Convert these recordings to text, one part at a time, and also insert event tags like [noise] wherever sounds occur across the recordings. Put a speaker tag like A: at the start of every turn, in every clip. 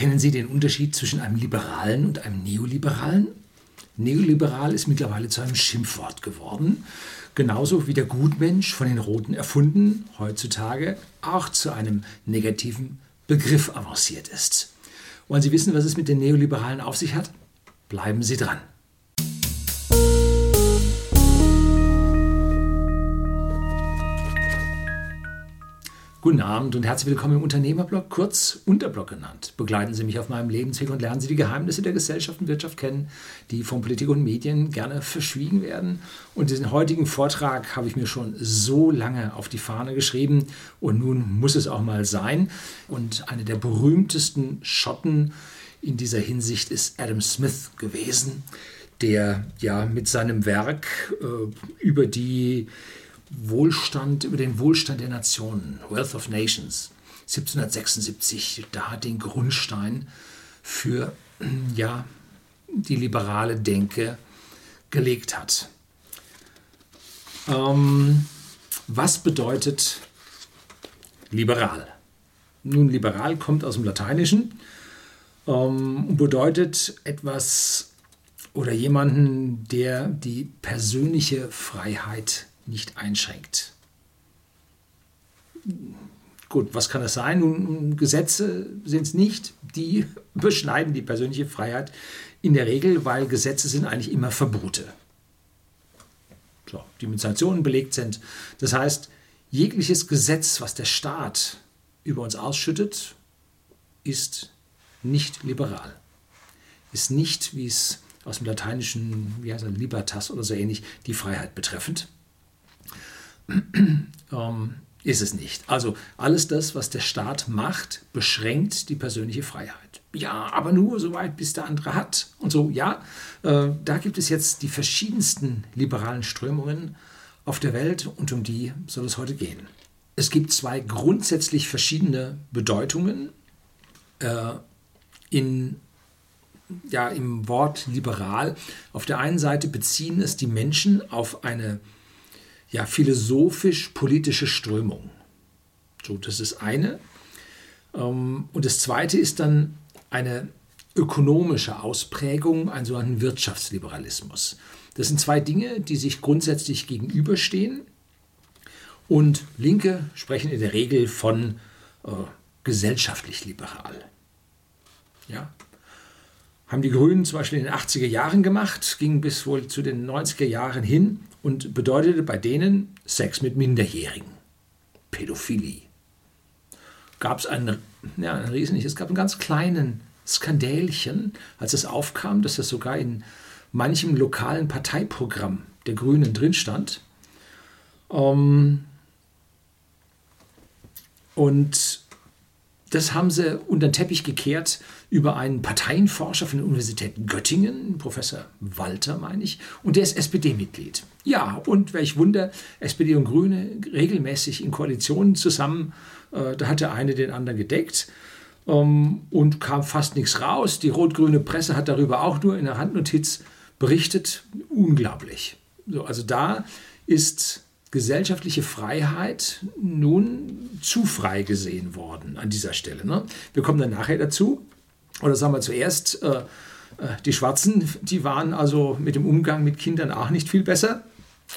A: Kennen Sie den Unterschied zwischen einem Liberalen und einem Neoliberalen? Neoliberal ist mittlerweile zu einem Schimpfwort geworden, genauso wie der Gutmensch von den Roten erfunden, heutzutage auch zu einem negativen Begriff avanciert ist. Wollen Sie wissen, was es mit den Neoliberalen auf sich hat? Bleiben Sie dran. Guten Abend und herzlich willkommen im Unternehmerblog, kurz Unterblog genannt. Begleiten Sie mich auf meinem Lebensweg und lernen Sie die Geheimnisse der Gesellschaft und Wirtschaft kennen, die von Politik und Medien gerne verschwiegen werden. Und diesen heutigen Vortrag habe ich mir schon so lange auf die Fahne geschrieben und nun muss es auch mal sein. Und eine der berühmtesten Schotten in dieser Hinsicht ist Adam Smith gewesen, der ja mit seinem Werk äh, über die Wohlstand, über den Wohlstand der Nationen, Wealth of Nations, 1776, da den Grundstein für ja, die liberale Denke gelegt hat. Ähm, was bedeutet liberal? Nun, liberal kommt aus dem Lateinischen ähm, und bedeutet etwas oder jemanden, der die persönliche Freiheit nicht einschränkt. Gut, was kann das sein? Nun, Gesetze sind es nicht, die [laughs] beschneiden die persönliche Freiheit in der Regel, weil Gesetze sind eigentlich immer Verbote. So, die mit Sanktionen belegt sind. Das heißt, jegliches Gesetz, was der Staat über uns ausschüttet, ist nicht liberal. Ist nicht, wie es aus dem Lateinischen, wie heißt das, Libertas oder so ähnlich, die Freiheit betreffend [clears throat] ähm, ist es nicht. Also alles das, was der Staat macht, beschränkt die persönliche Freiheit. Ja, aber nur so weit, bis der andere hat. Und so, ja, äh, da gibt es jetzt die verschiedensten liberalen Strömungen auf der Welt und um die soll es heute gehen. Es gibt zwei grundsätzlich verschiedene Bedeutungen äh, in, ja, im Wort liberal. Auf der einen Seite beziehen es die Menschen auf eine ja, philosophisch-politische Strömung. So, das ist eine. Ähm, und das zweite ist dann eine ökonomische Ausprägung, einen sogenannten Wirtschaftsliberalismus. Das sind zwei Dinge, die sich grundsätzlich gegenüberstehen. Und Linke sprechen in der Regel von äh, gesellschaftlich liberal. Ja? Haben die Grünen zum Beispiel in den 80er Jahren gemacht, ging bis wohl zu den 90er Jahren hin und bedeutete bei denen Sex mit Minderjährigen. Pädophilie. Gab es einen, ja, ein riesen, es gab einen ganz kleinen Skandälchen, als es aufkam, dass das sogar in manchem lokalen Parteiprogramm der Grünen drin stand. Ähm, und das haben sie unter den Teppich gekehrt über einen Parteienforscher von der Universität Göttingen, Professor Walter, meine ich, und der ist SPD-Mitglied. Ja, und welch Wunder, SPD und Grüne regelmäßig in Koalitionen zusammen. Äh, da hat der eine den anderen gedeckt ähm, und kam fast nichts raus. Die rot-grüne Presse hat darüber auch nur in der Handnotiz berichtet. Unglaublich. So, also da ist gesellschaftliche Freiheit nun zu frei gesehen worden an dieser Stelle. Ne? Wir kommen dann nachher dazu. Oder sagen wir zuerst, äh, äh, die Schwarzen, die waren also mit dem Umgang mit Kindern auch nicht viel besser.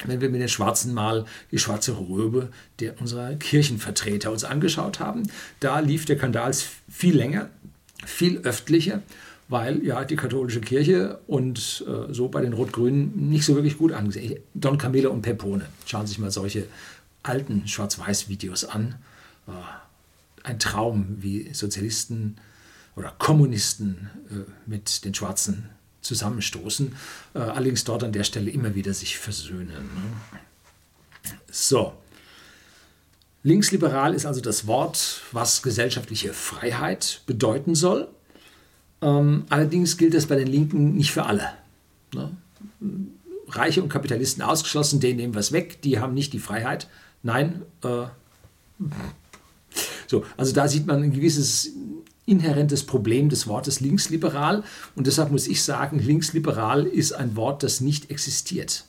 A: Wenn wir mit den Schwarzen mal die schwarze Röbe der unserer Kirchenvertreter uns angeschaut haben, da lief der Skandal viel länger, viel öffentlicher weil ja die katholische Kirche und äh, so bei den Rot-Grünen nicht so wirklich gut angesehen. Don Camillo und Pepone, schauen Sie sich mal solche alten Schwarz-Weiß-Videos an. Äh, ein Traum, wie Sozialisten oder Kommunisten äh, mit den Schwarzen zusammenstoßen, äh, allerdings dort an der Stelle immer wieder sich versöhnen. Ne? So. Linksliberal ist also das Wort, was gesellschaftliche Freiheit bedeuten soll. Ähm, allerdings gilt das bei den Linken nicht für alle. Ne? Reiche und Kapitalisten ausgeschlossen, denen nehmen wir es weg, die haben nicht die Freiheit. Nein, äh, so, also da sieht man ein gewisses inhärentes Problem des Wortes linksliberal und deshalb muss ich sagen, linksliberal ist ein Wort, das nicht existiert.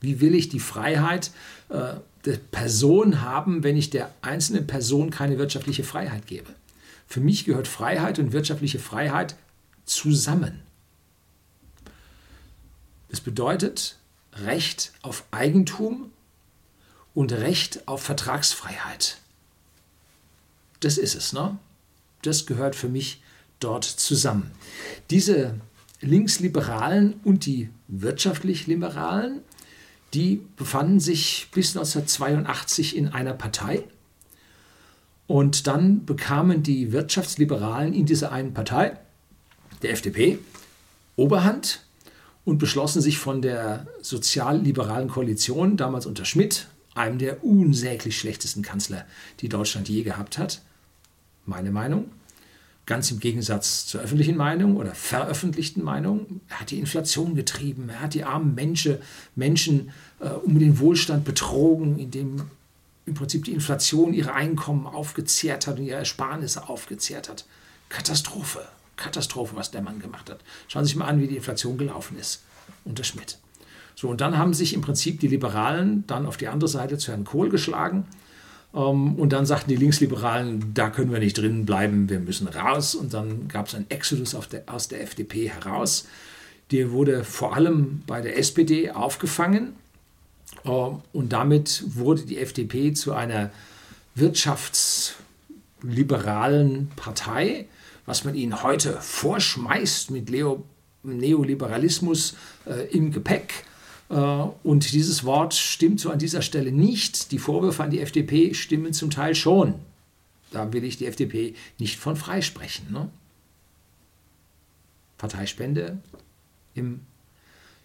A: Wie will ich die Freiheit äh, der Person haben, wenn ich der einzelnen Person keine wirtschaftliche Freiheit gebe? Für mich gehört Freiheit und wirtschaftliche Freiheit zusammen. Das bedeutet Recht auf Eigentum und Recht auf Vertragsfreiheit. Das ist es, ne? Das gehört für mich dort zusammen. Diese Linksliberalen und die wirtschaftlich Liberalen, die befanden sich bis 1982 in einer Partei. Und dann bekamen die Wirtschaftsliberalen in dieser einen Partei, der FDP, Oberhand und beschlossen sich von der sozialliberalen Koalition, damals unter Schmidt, einem der unsäglich schlechtesten Kanzler, die Deutschland je gehabt hat, meine Meinung, ganz im Gegensatz zur öffentlichen Meinung oder veröffentlichten Meinung. Er hat die Inflation getrieben, er hat die armen Menschen, Menschen äh, um den Wohlstand betrogen, indem im Prinzip die Inflation ihre Einkommen aufgezehrt hat und ihre Ersparnisse aufgezehrt hat. Katastrophe, Katastrophe, was der Mann gemacht hat. Schauen Sie sich mal an, wie die Inflation gelaufen ist unter Schmidt. So, und dann haben sich im Prinzip die Liberalen dann auf die andere Seite zu Herrn Kohl geschlagen und dann sagten die Linksliberalen, da können wir nicht drin bleiben, wir müssen raus. Und dann gab es einen Exodus der, aus der FDP heraus. Der wurde vor allem bei der SPD aufgefangen. Ähm, und damit wurde die FDP zu einer wirtschaftsliberalen Partei, was man ihnen heute vorschmeißt mit Leo Neoliberalismus äh, im Gepäck. Äh, und dieses Wort stimmt so an dieser Stelle nicht. Die Vorwürfe an die FDP stimmen zum Teil schon. Da will ich die FDP nicht von freisprechen. Ne? Parteispende im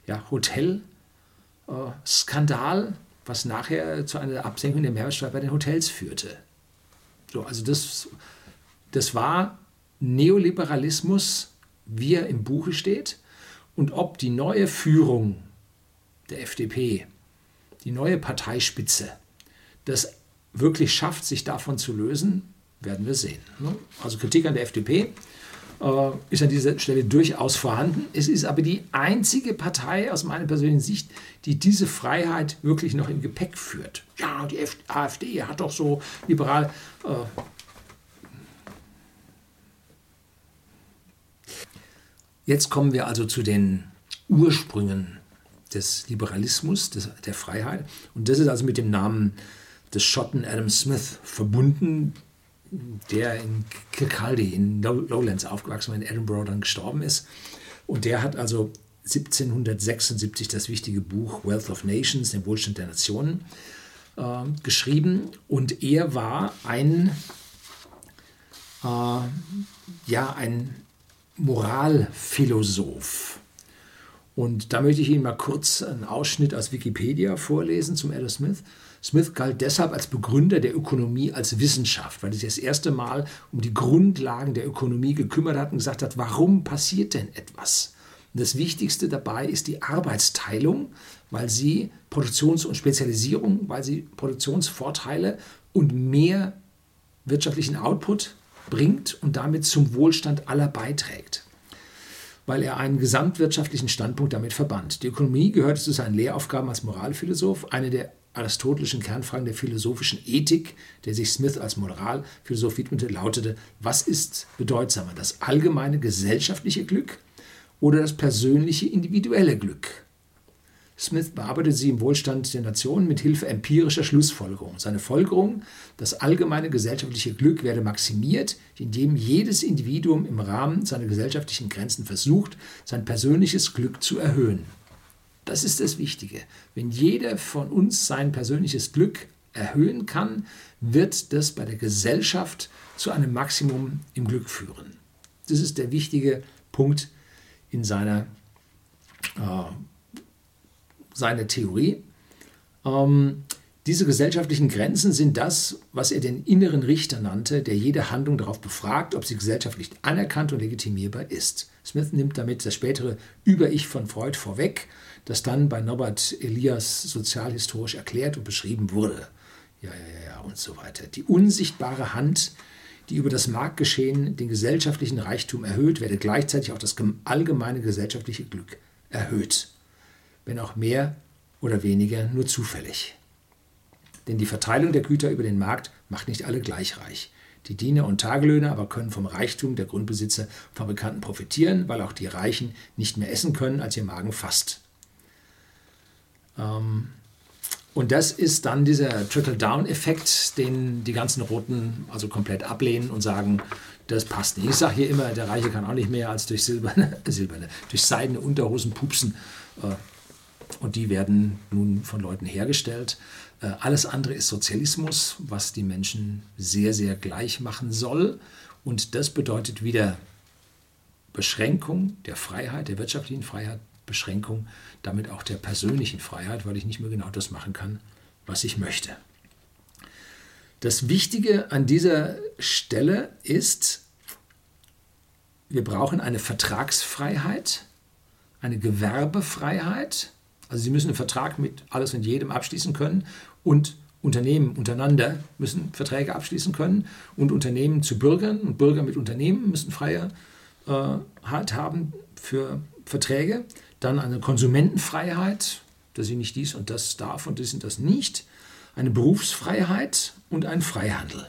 A: ja, Hotel-Skandal, äh, was nachher zu einer Absenkung der Mehrwertsteuer bei den Hotels führte. So, also das, das war Neoliberalismus, wie er im Buche steht. Und ob die neue Führung der FDP, die neue Parteispitze, das wirklich schafft, sich davon zu lösen, werden wir sehen. Ne? Also Kritik an der FDP äh, ist an dieser Stelle durchaus vorhanden. Es ist aber die einzige Partei aus meiner persönlichen Sicht, die diese Freiheit wirklich noch im Gepäck führt. Ja, die AfD hat doch so liberal. Äh, Jetzt kommen wir also zu den Ursprüngen des Liberalismus, des, der Freiheit. Und das ist also mit dem Namen des Schotten Adam Smith verbunden, der in Kirkcaldy in Lowlands aufgewachsen war, in Edinburgh dann gestorben ist. Und der hat also 1776 das wichtige Buch Wealth of Nations, den Wohlstand der Nationen, äh, geschrieben. Und er war ein, äh, ja, ein Moralphilosoph. Und da möchte ich Ihnen mal kurz einen Ausschnitt aus Wikipedia vorlesen zum Adam Smith. Smith galt deshalb als Begründer der Ökonomie als Wissenschaft, weil er sich das erste Mal um die Grundlagen der Ökonomie gekümmert hat und gesagt hat, warum passiert denn etwas? Und das Wichtigste dabei ist die Arbeitsteilung, weil sie Produktions- und Spezialisierung, weil sie Produktionsvorteile und mehr wirtschaftlichen Output bringt und damit zum Wohlstand aller beiträgt weil er einen gesamtwirtschaftlichen Standpunkt damit verband. Die Ökonomie gehörte zu seinen Lehraufgaben als Moralphilosoph, eine der aristotelischen Kernfragen der philosophischen Ethik, der sich Smith als Moralphilosoph widmete, lautete, was ist bedeutsamer, das allgemeine gesellschaftliche Glück oder das persönliche individuelle Glück? Smith bearbeitet sie im Wohlstand der Nation mit Hilfe empirischer Schlussfolgerungen. Seine Folgerung, das allgemeine gesellschaftliche Glück werde maximiert, indem jedes Individuum im Rahmen seiner gesellschaftlichen Grenzen versucht, sein persönliches Glück zu erhöhen. Das ist das Wichtige. Wenn jeder von uns sein persönliches Glück erhöhen kann, wird das bei der Gesellschaft zu einem Maximum im Glück führen. Das ist der wichtige Punkt in seiner äh, seine Theorie. Ähm, diese gesellschaftlichen Grenzen sind das, was er den inneren Richter nannte, der jede Handlung darauf befragt, ob sie gesellschaftlich anerkannt und legitimierbar ist. Smith nimmt damit das spätere Über-Ich von Freud vorweg, das dann bei Norbert Elias sozialhistorisch erklärt und beschrieben wurde. Ja, ja, ja, und so weiter. Die unsichtbare Hand, die über das Marktgeschehen den gesellschaftlichen Reichtum erhöht, werde gleichzeitig auch das allgemeine gesellschaftliche Glück erhöht wenn auch mehr oder weniger nur zufällig. Denn die Verteilung der Güter über den Markt macht nicht alle gleich reich. Die Diener und Tagelöhner aber können vom Reichtum der Grundbesitzer und Fabrikanten profitieren, weil auch die Reichen nicht mehr essen können, als ihr Magen fasst. Ähm, und das ist dann dieser Trickle-Down-Effekt, den die ganzen Roten also komplett ablehnen und sagen, das passt nicht. Ich sage hier immer, der Reiche kann auch nicht mehr als durch silberne, [laughs] silberne durch seidene Unterhosen pupsen. Und die werden nun von Leuten hergestellt. Äh, alles andere ist Sozialismus, was die Menschen sehr, sehr gleich machen soll. Und das bedeutet wieder Beschränkung der Freiheit, der wirtschaftlichen Freiheit, Beschränkung damit auch der persönlichen Freiheit, weil ich nicht mehr genau das machen kann, was ich möchte. Das Wichtige an dieser Stelle ist, wir brauchen eine Vertragsfreiheit, eine Gewerbefreiheit also sie müssen einen Vertrag mit alles und jedem abschließen können und Unternehmen untereinander müssen Verträge abschließen können und Unternehmen zu Bürgern und Bürger mit Unternehmen müssen freie äh, Halt haben für Verträge. Dann eine Konsumentenfreiheit, dass ich nicht dies und das darf und das und das nicht. Eine Berufsfreiheit und ein Freihandel.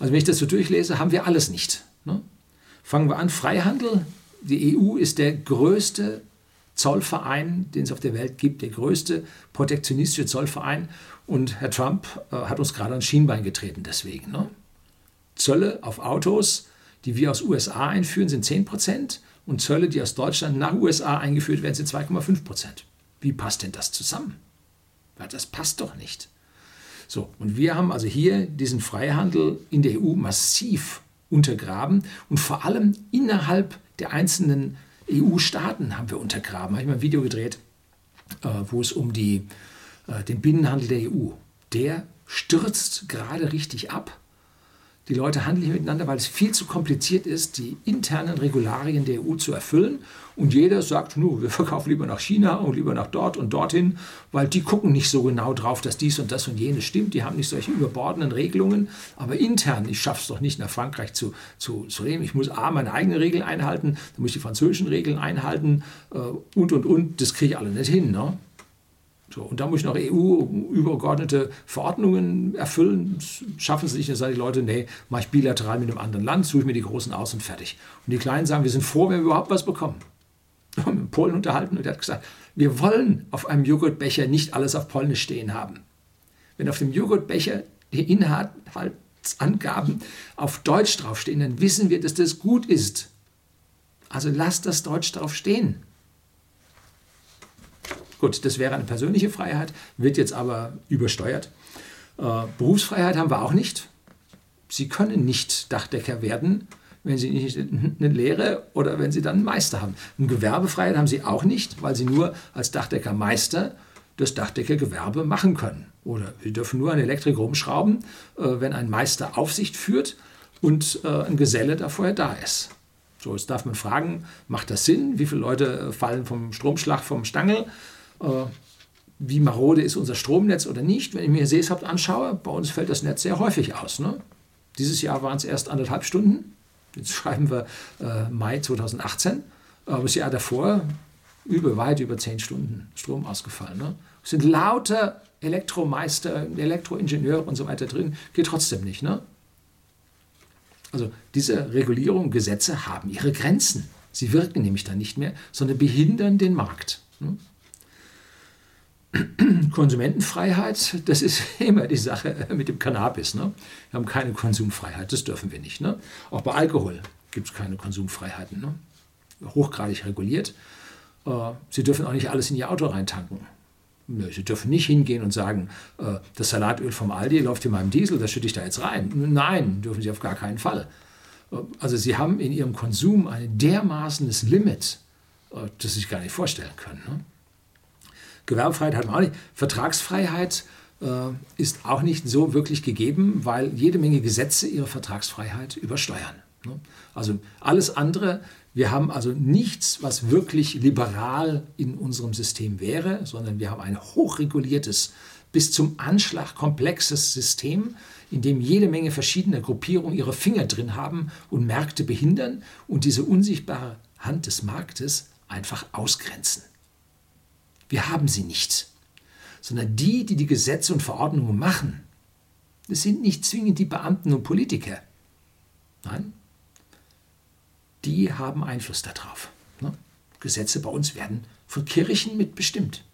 A: Also wenn ich das so durchlese, haben wir alles nicht. Ne? Fangen wir an, Freihandel. Die EU ist der größte Zollverein, den es auf der Welt gibt, der größte protektionistische Zollverein. Und Herr Trump äh, hat uns gerade ans Schienbein getreten deswegen. Ne? Zölle auf Autos, die wir aus USA einführen, sind 10 Prozent und Zölle, die aus Deutschland nach USA eingeführt werden, sind 2,5 Prozent. Wie passt denn das zusammen? Ja, das passt doch nicht. So, und wir haben also hier diesen Freihandel in der EU massiv untergraben und vor allem innerhalb der einzelnen EU-Staaten haben wir untergraben. Habe ich mal ein Video gedreht, äh, wo es um die, äh, den Binnenhandel der EU. Der stürzt gerade richtig ab. Die Leute handeln hier miteinander, weil es viel zu kompliziert ist, die internen Regularien der EU zu erfüllen. Und jeder sagt, nu, wir verkaufen lieber nach China und lieber nach dort und dorthin, weil die gucken nicht so genau drauf, dass dies und das und jenes stimmt. Die haben nicht solche überbordenden Regelungen. Aber intern, ich schaffe es doch nicht, nach Frankreich zu, zu, zu reden. Ich muss A, meine eigenen Regeln einhalten, dann muss ich die französischen Regeln einhalten äh, und, und, und. Das kriege ich alle nicht hin. Ne? So, und da muss ich noch EU-übergeordnete Verordnungen erfüllen. Schaffen sie nicht. Dann sagen die Leute, nee, mache ich bilateral mit einem anderen Land, suche ich mir die Großen aus und fertig. Und die Kleinen sagen, wir sind froh, wenn wir überhaupt was bekommen. Wir haben mit Polen unterhalten und er hat gesagt, wir wollen auf einem Joghurtbecher nicht alles auf Polnisch stehen haben. Wenn auf dem Joghurtbecher die Inhaltsangaben auf Deutsch draufstehen, dann wissen wir, dass das gut ist. Also lasst das Deutsch drauf stehen. Gut, das wäre eine persönliche Freiheit, wird jetzt aber übersteuert. Äh, Berufsfreiheit haben wir auch nicht. Sie können nicht Dachdecker werden, wenn Sie nicht eine Lehre oder wenn Sie dann einen Meister haben. Eine Gewerbefreiheit haben Sie auch nicht, weil Sie nur als Dachdeckermeister das Dachdeckergewerbe machen können. Oder Sie dürfen nur an Elektrik rumschrauben, äh, wenn ein Meister Aufsicht führt und äh, ein Geselle da vorher da ist. So, jetzt darf man fragen, macht das Sinn? Wie viele Leute fallen vom Stromschlag vom Stangel? Äh, wie marode ist unser Stromnetz oder nicht. Wenn ich mir Seeshaupt anschaue, bei uns fällt das Netz sehr häufig aus. Ne? Dieses Jahr waren es erst anderthalb Stunden. Jetzt [laughs] schreiben wir äh, Mai 2018. Aber das Jahr davor über, weit über zehn Stunden Strom ausgefallen. Ne? Es sind lauter Elektromeister, Elektroingenieure und so weiter drin. Geht trotzdem nicht. Ne? Also diese Regulierung, Gesetze haben ihre Grenzen. Sie wirken nämlich dann nicht mehr, sondern behindern den Markt. Ne? Konsumentenfreiheit, das ist [laughs] immer die Sache mit dem Cannabis. Ne? Wir haben keine Konsumfreiheit, das dürfen wir nicht. Ne? Auch bei Alkohol gibt es keine Konsumfreiheiten. Ne? Hochgradig reguliert. Äh, Sie dürfen auch nicht alles in Ihr Auto reintanken. Sie dürfen nicht hingehen und sagen, äh, das Salatöl vom Aldi läuft in meinem Diesel, das schütte ich da jetzt rein. Nein, dürfen Sie auf gar keinen Fall. Äh, also Sie haben in Ihrem Konsum ein dermaßenes Limit, das Sie sich gar nicht vorstellen können. Gewerbefreiheit hat man auch nicht. Vertragsfreiheit äh, ist auch nicht so wirklich gegeben, weil jede Menge Gesetze ihre Vertragsfreiheit übersteuern. Ne? Also alles andere, wir haben also nichts, was wirklich liberal in unserem System wäre, sondern wir haben ein hochreguliertes, bis zum Anschlag komplexes System, in dem jede Menge verschiedener Gruppierungen ihre Finger drin haben und Märkte behindern und diese unsichtbare Hand des Marktes einfach ausgrenzen. Wir haben sie nicht, sondern die, die die Gesetze und Verordnungen machen. Das sind nicht zwingend die Beamten und Politiker. Nein, die haben Einfluss darauf. Ne? Gesetze bei uns werden von Kirchen mitbestimmt.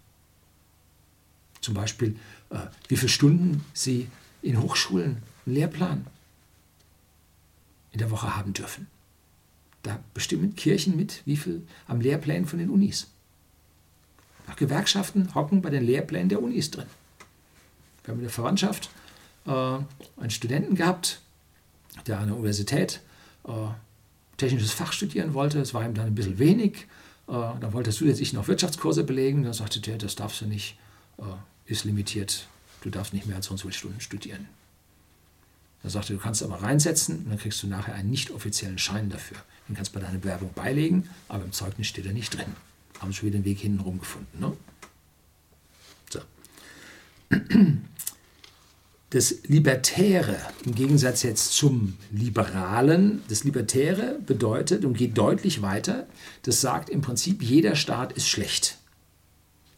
A: Zum Beispiel, äh, wie viele Stunden sie in Hochschulen einen Lehrplan in der Woche haben dürfen. Da bestimmen Kirchen mit, wie viel am Lehrplan von den Unis. Auch Gewerkschaften hocken bei den Lehrplänen der Unis drin. Wir haben in der Verwandtschaft äh, einen Studenten gehabt, der an der Universität äh, technisches Fach studieren wollte. Es war ihm dann ein bisschen wenig. Äh, dann wollte er zusätzlich noch Wirtschaftskurse belegen. Dann sagte der, das darfst du nicht, äh, ist limitiert. Du darfst nicht mehr als so und so viele Stunden studieren. Er sagte, du kannst aber reinsetzen und dann kriegst du nachher einen nicht offiziellen Schein dafür. Den kannst du bei deiner Bewerbung beilegen, aber im Zeugnis steht er nicht drin. Haben schon wieder den Weg hintenrum gefunden. Ne? So. Das Libertäre im Gegensatz jetzt zum Liberalen, das Libertäre bedeutet und geht deutlich weiter, das sagt im Prinzip, jeder Staat ist schlecht.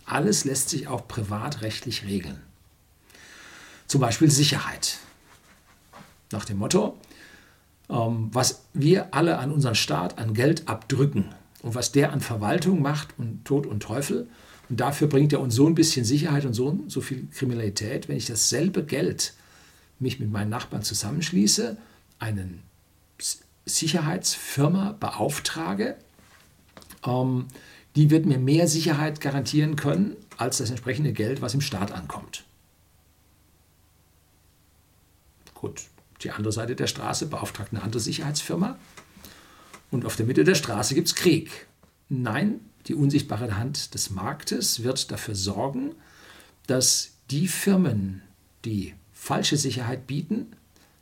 A: Alles lässt sich auch privatrechtlich regeln. Zum Beispiel Sicherheit nach dem Motto, ähm, was wir alle an unseren Staat an Geld abdrücken und was der an Verwaltung macht und Tod und Teufel. Und dafür bringt er uns so ein bisschen Sicherheit und so, so viel Kriminalität. Wenn ich dasselbe Geld mich mit meinen Nachbarn zusammenschließe, einen Sicherheitsfirma beauftrage, ähm, die wird mir mehr Sicherheit garantieren können als das entsprechende Geld, was im Staat ankommt. Gut, die andere Seite der Straße beauftragt eine andere Sicherheitsfirma. Und auf der Mitte der Straße gibt es Krieg. Nein, die unsichtbare Hand des Marktes wird dafür sorgen, dass die Firmen, die falsche Sicherheit bieten,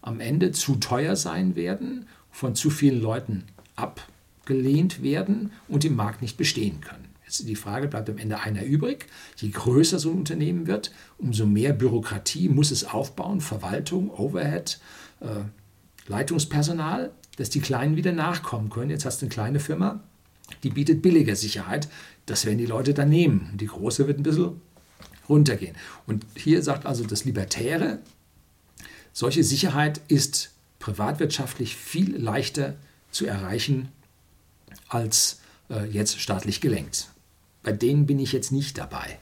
A: am Ende zu teuer sein werden, von zu vielen Leuten abgelehnt werden und im Markt nicht bestehen können. Jetzt die Frage, bleibt am Ende einer übrig? Je größer so ein Unternehmen wird, umso mehr Bürokratie muss es aufbauen, Verwaltung, Overhead, äh, Leitungspersonal, dass die Kleinen wieder nachkommen können. Jetzt hast du eine kleine Firma, die bietet billiger Sicherheit. Das werden die Leute dann nehmen. Die große wird ein bisschen runtergehen. Und hier sagt also das Libertäre, solche Sicherheit ist privatwirtschaftlich viel leichter zu erreichen als äh, jetzt staatlich gelenkt. Bei denen bin ich jetzt nicht dabei.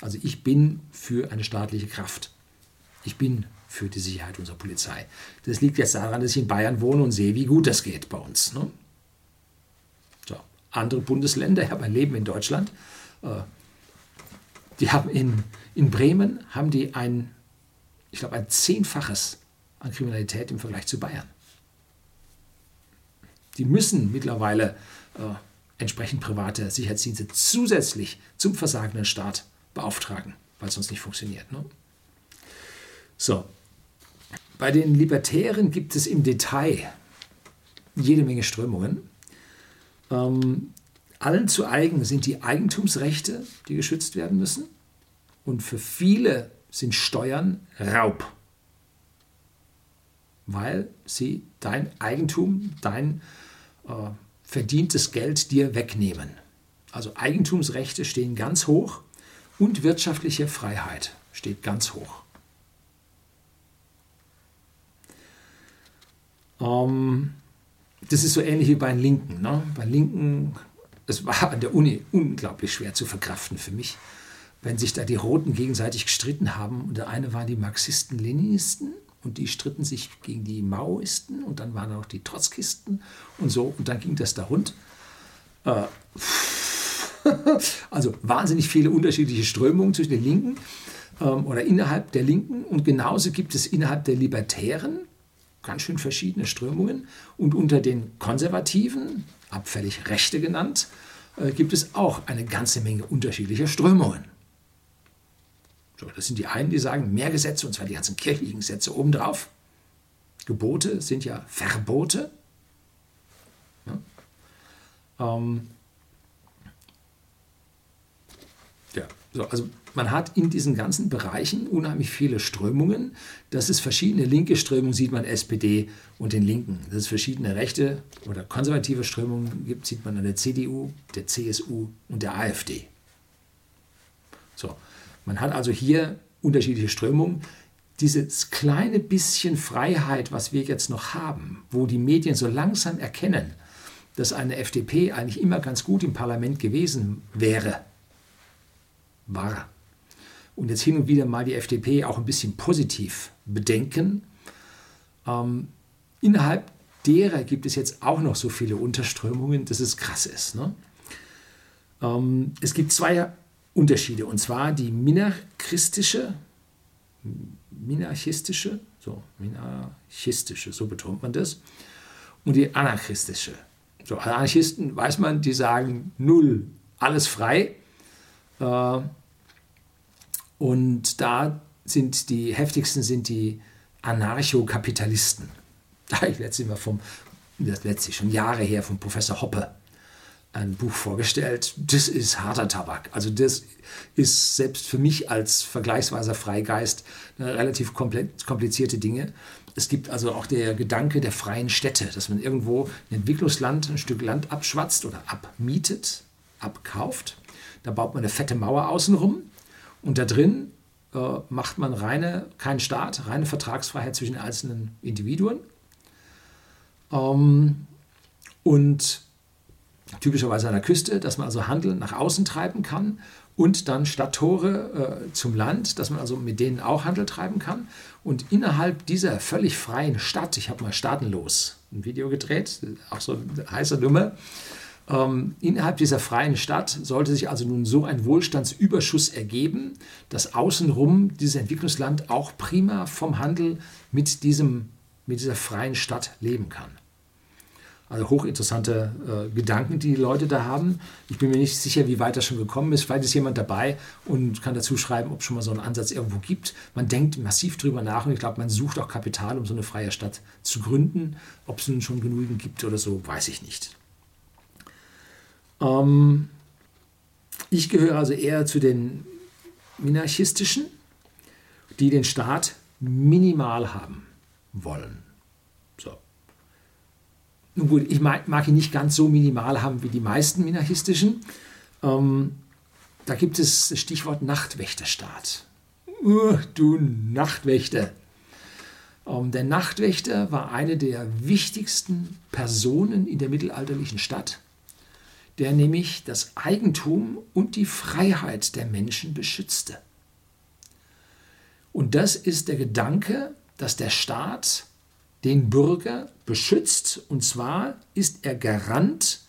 A: Also ich bin für eine staatliche Kraft. Ich bin für die Sicherheit unserer Polizei. Das liegt jetzt daran, dass ich in Bayern wohne und sehe, wie gut das geht bei uns. Ne? So. Andere Bundesländer, ich habe ein Leben in Deutschland, äh, die haben in, in Bremen haben die ein, ich glaube, ein Zehnfaches an Kriminalität im Vergleich zu Bayern. Die müssen mittlerweile äh, entsprechend private Sicherheitsdienste zusätzlich zum versagenden Staat beauftragen, weil es sonst nicht funktioniert. Ne? So, bei den Libertären gibt es im Detail jede Menge Strömungen. Ähm, allen zu eigen sind die Eigentumsrechte, die geschützt werden müssen. Und für viele sind Steuern Raub, weil sie dein Eigentum, dein äh, verdientes Geld dir wegnehmen. Also Eigentumsrechte stehen ganz hoch und wirtschaftliche Freiheit steht ganz hoch. Ähm, das ist so ähnlich wie bei den Linken. Ne? Bei Linken, es war an der Uni unglaublich schwer zu verkraften für mich, wenn sich da die Roten gegenseitig gestritten haben. Und der eine waren die Marxisten-Leninisten und die stritten sich gegen die Maoisten und dann waren auch die Trotzkisten und so und dann ging das da rund. Äh, [laughs] also wahnsinnig viele unterschiedliche Strömungen zwischen den Linken ähm, oder innerhalb der Linken und genauso gibt es innerhalb der Libertären ganz schön verschiedene Strömungen. Und unter den Konservativen, abfällig Rechte genannt, äh, gibt es auch eine ganze Menge unterschiedlicher Strömungen. So, das sind die einen, die sagen, mehr Gesetze, und zwar die ganzen kirchlichen Gesetze obendrauf. Gebote sind ja Verbote. Ja, ähm, ja so, also man hat in diesen ganzen Bereichen unheimlich viele Strömungen. Dass es verschiedene linke Strömungen sieht man SPD und den Linken. Dass es verschiedene rechte oder konservative Strömungen gibt, sieht man an der CDU, der CSU und der AfD. So, man hat also hier unterschiedliche Strömungen. dieses kleine bisschen Freiheit, was wir jetzt noch haben, wo die Medien so langsam erkennen, dass eine FDP eigentlich immer ganz gut im Parlament gewesen wäre, war. Und jetzt hin und wieder mal die FDP auch ein bisschen positiv bedenken. Ähm, innerhalb derer gibt es jetzt auch noch so viele Unterströmungen, dass es krass ist. Ne? Ähm, es gibt zwei Unterschiede, und zwar die minarchistische, minarchistische, so, minarchistische, so betont man das, und die anarchistische. So, Anarchisten, weiß man, die sagen null, alles frei. Äh, und da sind die heftigsten sind die Anarchokapitalisten. [laughs] Ich letztlich mal vom, das letztlich schon Jahre her, vom Professor Hoppe ein Buch vorgestellt. Das ist harter Tabak. Also das ist selbst für mich als vergleichsweise Freigeist eine relativ komplizierte Dinge. Es gibt also auch der Gedanke der freien Städte, dass man irgendwo ein Entwicklungsland, ein Stück Land abschwatzt oder abmietet, abkauft. Da baut man eine fette Mauer außenrum und da drin äh, macht man reine, keinen Staat, reine Vertragsfreiheit zwischen einzelnen Individuen. Ähm, und typischerweise an der Küste, dass man also Handel nach außen treiben kann und dann Stadttore äh, zum Land, dass man also mit denen auch Handel treiben kann. Und innerhalb dieser völlig freien Stadt, ich habe mal Staatenlos ein Video gedreht, auch so ein heißer Nummer, ähm, innerhalb dieser freien Stadt sollte sich also nun so ein Wohlstandsüberschuss ergeben, dass außenrum dieses Entwicklungsland auch prima vom Handel mit, diesem, mit dieser freien Stadt leben kann. Also hochinteressante äh, Gedanken, die die Leute da haben. Ich bin mir nicht sicher, wie weit das schon gekommen ist. Vielleicht ist jemand dabei und kann dazu schreiben, ob es schon mal so einen Ansatz irgendwo gibt. Man denkt massiv drüber nach und ich glaube, man sucht auch Kapital, um so eine freie Stadt zu gründen. Ob es nun schon genügend gibt oder so, weiß ich nicht. Ähm, ich gehöre also eher zu den minarchistischen, die den Staat minimal haben wollen. Nun gut, ich mag, mag ihn nicht ganz so minimal haben wie die meisten minarchistischen. Ähm, da gibt es das Stichwort Nachtwächterstaat. Uh, du Nachtwächter. Ähm, der Nachtwächter war eine der wichtigsten Personen in der mittelalterlichen Stadt, der nämlich das Eigentum und die Freiheit der Menschen beschützte. Und das ist der Gedanke, dass der Staat den Bürger beschützt. Und zwar ist er Garant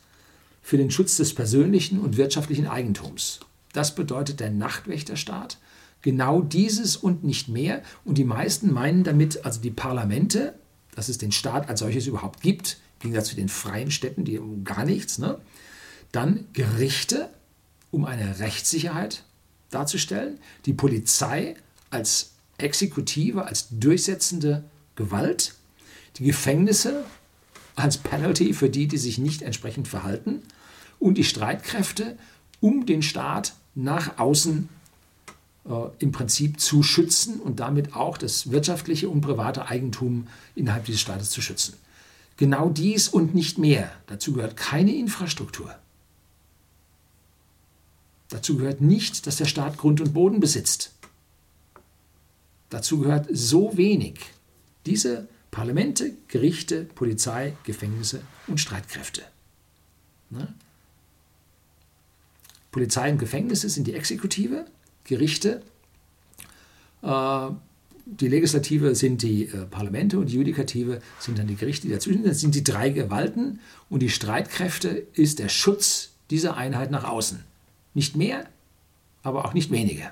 A: für den Schutz des persönlichen und wirtschaftlichen Eigentums. Das bedeutet der Nachtwächterstaat. Genau dieses und nicht mehr. Und die meisten meinen damit also die Parlamente, dass es den Staat als solches überhaupt gibt, im Gegensatz zu den freien Städten, die gar nichts. Ne? Dann Gerichte, um eine Rechtssicherheit darzustellen. Die Polizei als Exekutive, als durchsetzende Gewalt die Gefängnisse als Penalty für die, die sich nicht entsprechend verhalten und die Streitkräfte, um den Staat nach außen äh, im Prinzip zu schützen und damit auch das wirtschaftliche und private Eigentum innerhalb dieses Staates zu schützen. Genau dies und nicht mehr. Dazu gehört keine Infrastruktur. Dazu gehört nicht, dass der Staat Grund und Boden besitzt. Dazu gehört so wenig. Diese Parlamente, Gerichte, Polizei, Gefängnisse und Streitkräfte. Ne? Polizei und Gefängnisse sind die Exekutive, Gerichte, äh, die Legislative sind die äh, Parlamente und die Judikative sind dann die Gerichte, die dazwischen sind. Das sind die drei Gewalten und die Streitkräfte ist der Schutz dieser Einheit nach außen. Nicht mehr, aber auch nicht weniger.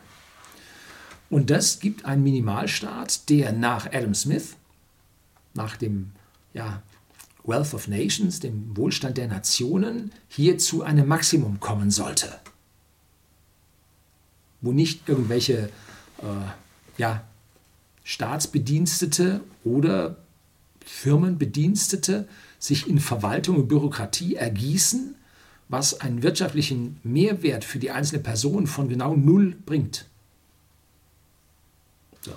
A: Und das gibt einen Minimalstaat, der nach Adam Smith nach dem ja, Wealth of Nations, dem Wohlstand der Nationen, hier zu einem Maximum kommen sollte. Wo nicht irgendwelche äh, ja, Staatsbedienstete oder Firmenbedienstete sich in Verwaltung und Bürokratie ergießen, was einen wirtschaftlichen Mehrwert für die einzelne Person von genau null bringt. So.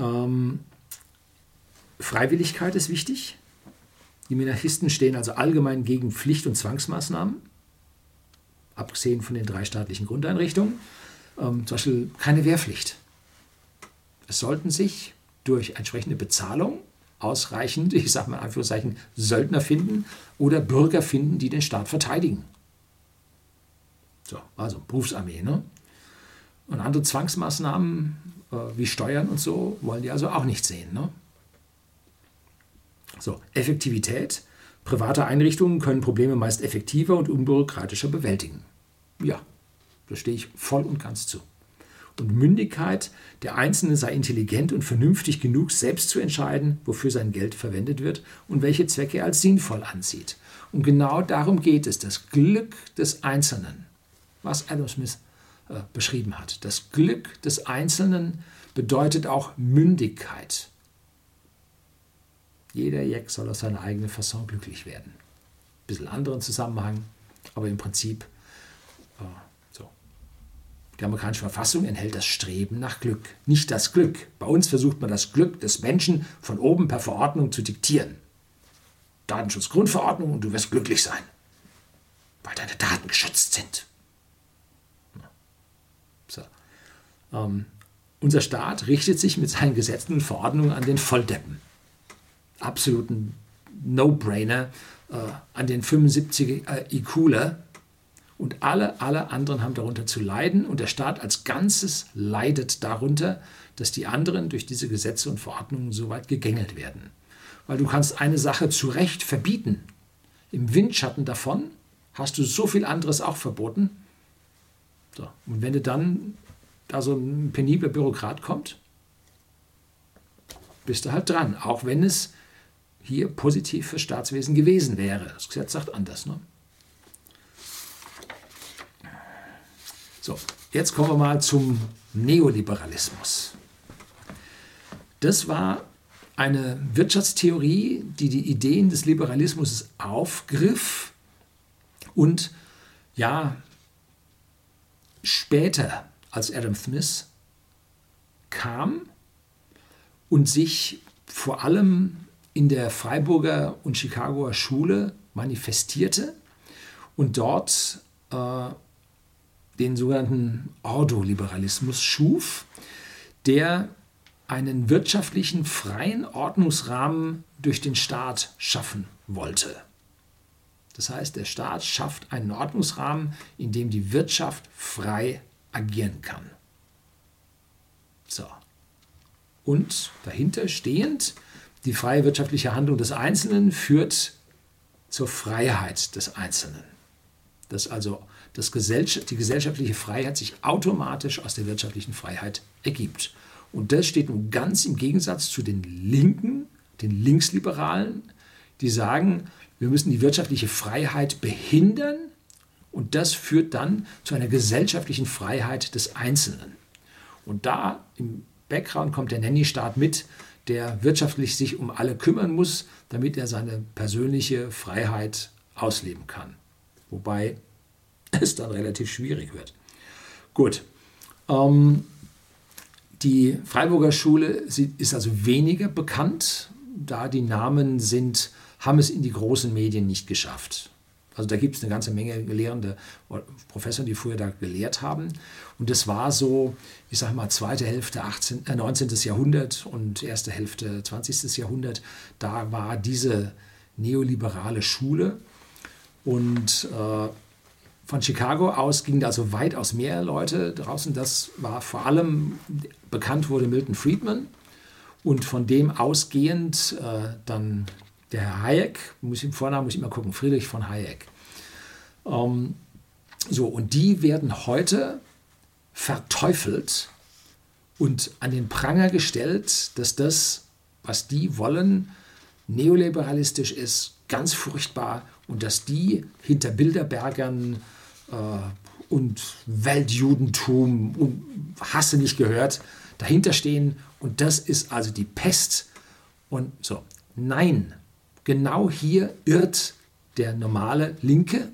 A: Ähm, Freiwilligkeit ist wichtig. Die Minarchisten stehen also allgemein gegen Pflicht- und Zwangsmaßnahmen, abgesehen von den drei staatlichen Grundeinrichtungen. Ähm, zum Beispiel keine Wehrpflicht. es sollten sich durch entsprechende Bezahlung ausreichend, ich sage mal Anführungszeichen, Söldner finden oder Bürger finden, die den Staat verteidigen. So, also Berufsarmee. Ne? Und andere Zwangsmaßnahmen äh, wie Steuern und so wollen die also auch nicht sehen. Ne? So, Effektivität. Private Einrichtungen können Probleme meist effektiver und unbürokratischer bewältigen. Ja, da stehe ich voll und ganz zu. Und Mündigkeit, der Einzelne sei intelligent und vernünftig genug, selbst zu entscheiden, wofür sein Geld verwendet wird und welche Zwecke er als sinnvoll ansieht. Und genau darum geht es, das Glück des Einzelnen, was Adam Smith äh, beschrieben hat. Das Glück des Einzelnen bedeutet auch Mündigkeit. Jeder Jack soll aus seiner eigenen Fasson glücklich werden. Ein bisschen anderen Zusammenhang, aber im Prinzip. Die amerikanische Verfassung enthält das Streben nach Glück, nicht das Glück. Bei uns versucht man das Glück des Menschen von oben per Verordnung zu diktieren. Datenschutzgrundverordnung und du wirst glücklich sein, weil deine Daten geschützt sind. So. Ähm, unser Staat richtet sich mit seinen Gesetzen und Verordnungen an den Volldeppen absoluten No-Brainer äh, an den 75 äh, IQler. Und alle, alle anderen haben darunter zu leiden und der Staat als Ganzes leidet darunter, dass die anderen durch diese Gesetze und Verordnungen so weit gegängelt werden. Weil du kannst eine Sache zu Recht verbieten. Im Windschatten davon hast du so viel anderes auch verboten. So. Und wenn du dann da so ein penibler Bürokrat kommt, bist du halt dran. Auch wenn es hier positiv für Staatswesen gewesen wäre. Das Gesetz sagt anders. Ne? So, jetzt kommen wir mal zum Neoliberalismus. Das war eine Wirtschaftstheorie, die die Ideen des Liberalismus aufgriff und ja, später als Adam Smith kam und sich vor allem in der Freiburger und Chicagoer Schule manifestierte und dort äh, den sogenannten Ordoliberalismus schuf, der einen wirtschaftlichen freien Ordnungsrahmen durch den Staat schaffen wollte. Das heißt, der Staat schafft einen Ordnungsrahmen, in dem die Wirtschaft frei agieren kann. So. Und dahinter stehend die freie wirtschaftliche Handlung des Einzelnen führt zur Freiheit des Einzelnen. Dass also das Gesellschaft, die gesellschaftliche Freiheit sich automatisch aus der wirtschaftlichen Freiheit ergibt. Und das steht nun ganz im Gegensatz zu den Linken, den Linksliberalen, die sagen, wir müssen die wirtschaftliche Freiheit behindern und das führt dann zu einer gesellschaftlichen Freiheit des Einzelnen. Und da im Background kommt der Nanny-Staat mit, der wirtschaftlich sich um alle kümmern muss, damit er seine persönliche Freiheit ausleben kann. Wobei [laughs] es dann relativ schwierig wird. Gut. Ähm, die Freiburger Schule ist also weniger bekannt, da die Namen sind, haben es in die großen Medien nicht geschafft. Also da gibt es eine ganze Menge Lehrende, Professoren, die früher da gelehrt haben. Und das war so, ich sage mal, zweite Hälfte 18, äh, 19. Jahrhundert und erste Hälfte 20. Jahrhundert. Da war diese neoliberale Schule. Und äh, von Chicago aus gingen also weitaus mehr Leute draußen. Das war vor allem, bekannt wurde Milton Friedman. Und von dem ausgehend äh, dann der Herr Hayek, muss im Vornamen muss ich immer gucken, Friedrich von Hayek. Ähm, so, und die werden heute verteufelt und an den Pranger gestellt, dass das, was die wollen, neoliberalistisch ist, ganz furchtbar und dass die hinter Bilderbergern äh, und Weltjudentum und Hasse nicht gehört, dahinter stehen und das ist also die Pest und so. Nein, Genau hier irrt der normale Linke,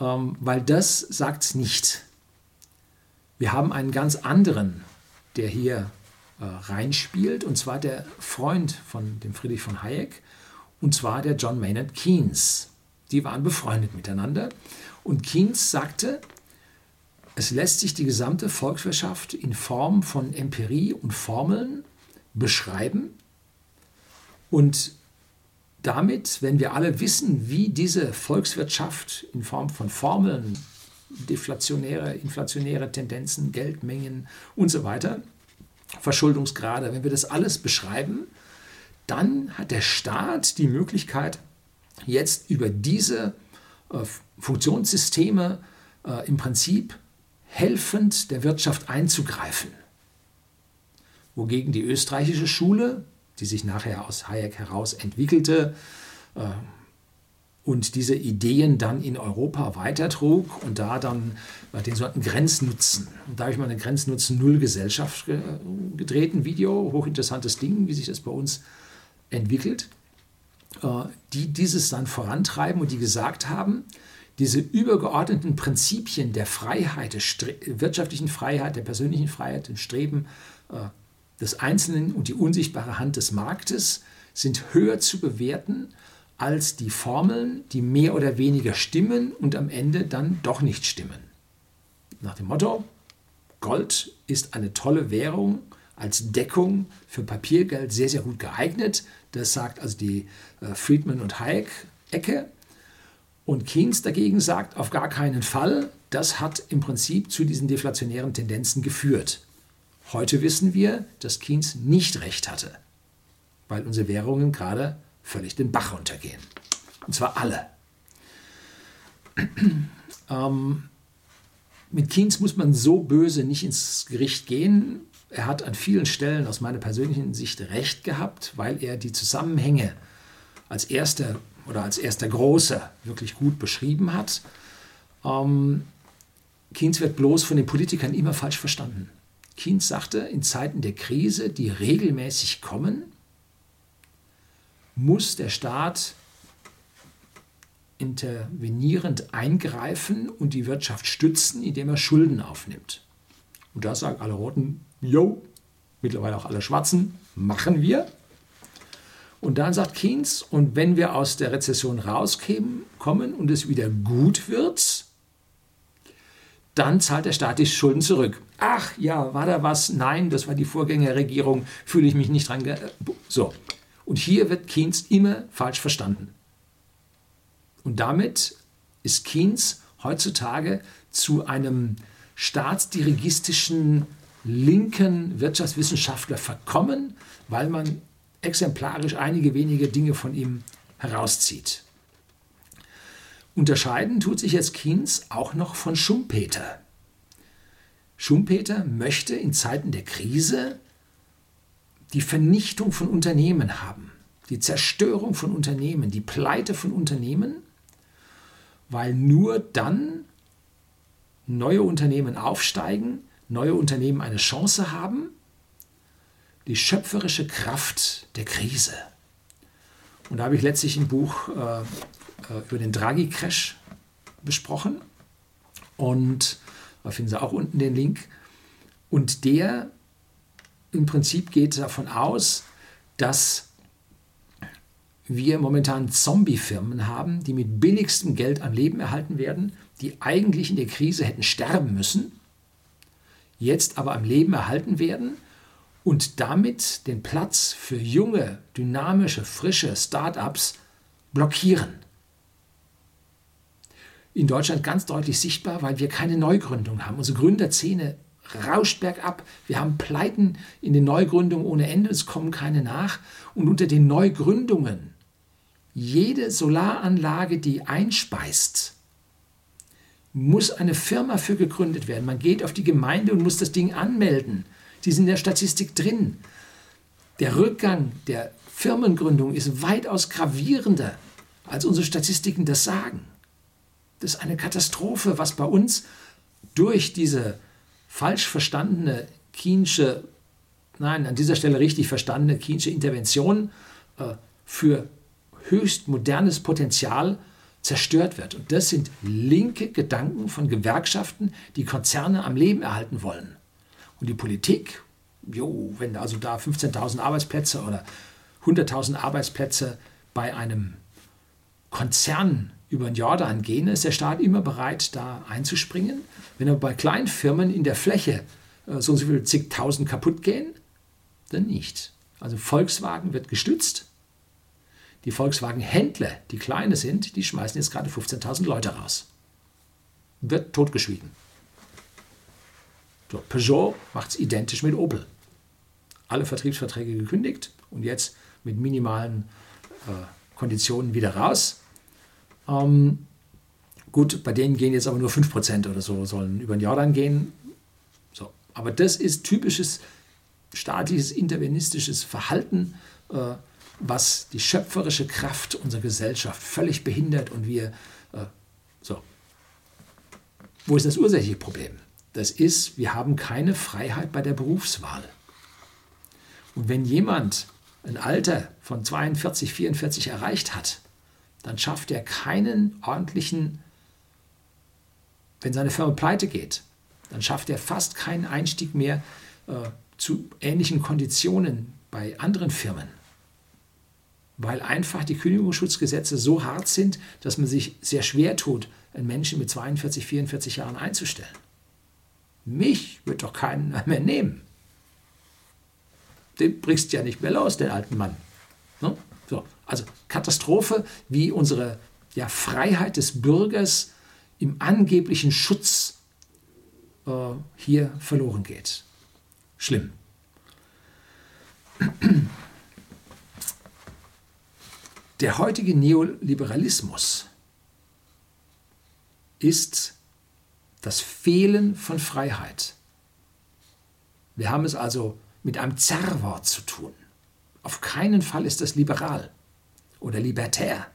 A: ähm, weil das sagt es nicht. Wir haben einen ganz anderen, der hier äh, reinspielt, und zwar der Freund von dem Friedrich von Hayek, und zwar der John Maynard Keynes. Die waren befreundet miteinander. Und Keynes sagte, es lässt sich die gesamte Volkswirtschaft in Form von Empirie und Formeln beschreiben. Und damit, wenn wir alle wissen, wie diese Volkswirtschaft in Form von Formeln, deflationäre, inflationäre Tendenzen, Geldmengen und so weiter, Verschuldungsgrade, wenn wir das alles beschreiben, dann hat der Staat die Möglichkeit, jetzt über diese äh, Funktionssysteme äh, im Prinzip helfend der Wirtschaft einzugreifen. Wogegen die österreichische Schule, die sich nachher aus Hayek heraus entwickelte äh, und diese Ideen dann in Europa weitertrug und da dann äh, den sogenannten Grenznutzen. Und da habe ich mal eine Grenznutzen-Null-Gesellschaft gedreht, ein Video, hochinteressantes Ding, wie sich das bei uns entwickelt, äh, die dieses dann vorantreiben und die gesagt haben, diese übergeordneten Prinzipien der Freiheit, der wirtschaftlichen Freiheit, der persönlichen Freiheit, dem Streben äh, des Einzelnen und die unsichtbare Hand des Marktes sind höher zu bewerten als die Formeln, die mehr oder weniger stimmen und am Ende dann doch nicht stimmen. Nach dem Motto, Gold ist eine tolle Währung als Deckung für Papiergeld sehr, sehr gut geeignet. Das sagt also die äh, Friedman und Hayek-Ecke. Und Keynes dagegen sagt, auf gar keinen Fall, das hat im Prinzip zu diesen deflationären Tendenzen geführt. Heute wissen wir, dass Keynes nicht recht hatte, weil unsere Währungen gerade völlig den Bach runtergehen. Und zwar alle. [clears throat] ähm, mit Keynes muss man so böse nicht ins Gericht gehen. Er hat an vielen Stellen aus meiner persönlichen Sicht recht gehabt, weil er die Zusammenhänge als erster oder als erster Große wirklich gut beschrieben hat. Ähm, Keynes wird bloß von den Politikern immer falsch verstanden. Keynes sagte, in Zeiten der Krise, die regelmäßig kommen, muss der Staat intervenierend eingreifen und die Wirtschaft stützen, indem er Schulden aufnimmt. Und da sagen alle Roten, jo, mittlerweile auch alle Schwarzen, machen wir. Und dann sagt Keynes, und wenn wir aus der Rezession rauskommen und es wieder gut wird, dann zahlt der Staat die Schulden zurück. Ach ja, war da was? Nein, das war die Vorgängerregierung, fühle ich mich nicht dran. So. Und hier wird Keynes immer falsch verstanden. Und damit ist Keynes heutzutage zu einem staatsdirigistischen linken Wirtschaftswissenschaftler verkommen, weil man exemplarisch einige wenige Dinge von ihm herauszieht. Unterscheiden tut sich jetzt Keynes auch noch von Schumpeter. Schumpeter möchte in Zeiten der Krise die Vernichtung von Unternehmen haben, die Zerstörung von Unternehmen, die Pleite von Unternehmen, weil nur dann neue Unternehmen aufsteigen, neue Unternehmen eine Chance haben die schöpferische Kraft der Krise. Und da habe ich letztlich ein Buch äh, äh, über den Draghi-Crash besprochen. Und da finden Sie auch unten den Link. Und der im Prinzip geht davon aus, dass wir momentan Zombie-Firmen haben, die mit billigstem Geld am Leben erhalten werden, die eigentlich in der Krise hätten sterben müssen, jetzt aber am Leben erhalten werden und damit den Platz für junge, dynamische, frische Start-ups blockieren. In Deutschland ganz deutlich sichtbar, weil wir keine Neugründung haben. Unsere Gründerszene rauscht bergab. Wir haben Pleiten in den Neugründungen ohne Ende, es kommen keine nach. Und unter den Neugründungen, jede Solaranlage, die einspeist, muss eine Firma für gegründet werden. Man geht auf die Gemeinde und muss das Ding anmelden. Die sind in der Statistik drin. Der Rückgang der Firmengründung ist weitaus gravierender, als unsere Statistiken das sagen. Das ist eine Katastrophe, was bei uns durch diese falsch verstandene Kiensche, nein, an dieser Stelle richtig verstandene Kiensche Intervention äh, für höchst modernes Potenzial zerstört wird. Und das sind linke Gedanken von Gewerkschaften, die Konzerne am Leben erhalten wollen. Und die Politik, jo, wenn also da 15.000 Arbeitsplätze oder 100.000 Arbeitsplätze bei einem Konzern über den Jordan gehen, ist der Staat immer bereit, da einzuspringen. Wenn aber bei kleinen Firmen in der Fläche äh, so und so viele zigtausend kaputt gehen, dann nicht. Also Volkswagen wird gestützt. Die Volkswagen-Händler, die kleine sind, die schmeißen jetzt gerade 15.000 Leute raus. Wird totgeschwiegen. Peugeot macht es identisch mit Opel. Alle Vertriebsverträge gekündigt und jetzt mit minimalen äh, Konditionen wieder raus. Ähm, gut, bei denen gehen jetzt aber nur 5% oder so, sollen über den Jordan gehen. So, aber das ist typisches staatliches intervenistisches Verhalten, äh, was die schöpferische Kraft unserer Gesellschaft völlig behindert und wir äh, so. Wo ist das ursächliche Problem? Das ist, wir haben keine Freiheit bei der Berufswahl. Und wenn jemand ein Alter von 42, 44 erreicht hat, dann schafft er keinen ordentlichen, wenn seine Firma pleite geht, dann schafft er fast keinen Einstieg mehr äh, zu ähnlichen Konditionen bei anderen Firmen. Weil einfach die Kündigungsschutzgesetze so hart sind, dass man sich sehr schwer tut, einen Menschen mit 42, 44 Jahren einzustellen. Mich wird doch keiner mehr nehmen. Den bringst du ja nicht mehr los, den alten Mann. Ne? So, also Katastrophe, wie unsere ja, Freiheit des Bürgers im angeblichen Schutz äh, hier verloren geht. Schlimm. Der heutige Neoliberalismus ist das Fehlen von Freiheit. Wir haben es also mit einem Zerrwort zu tun. Auf keinen Fall ist das liberal oder libertär.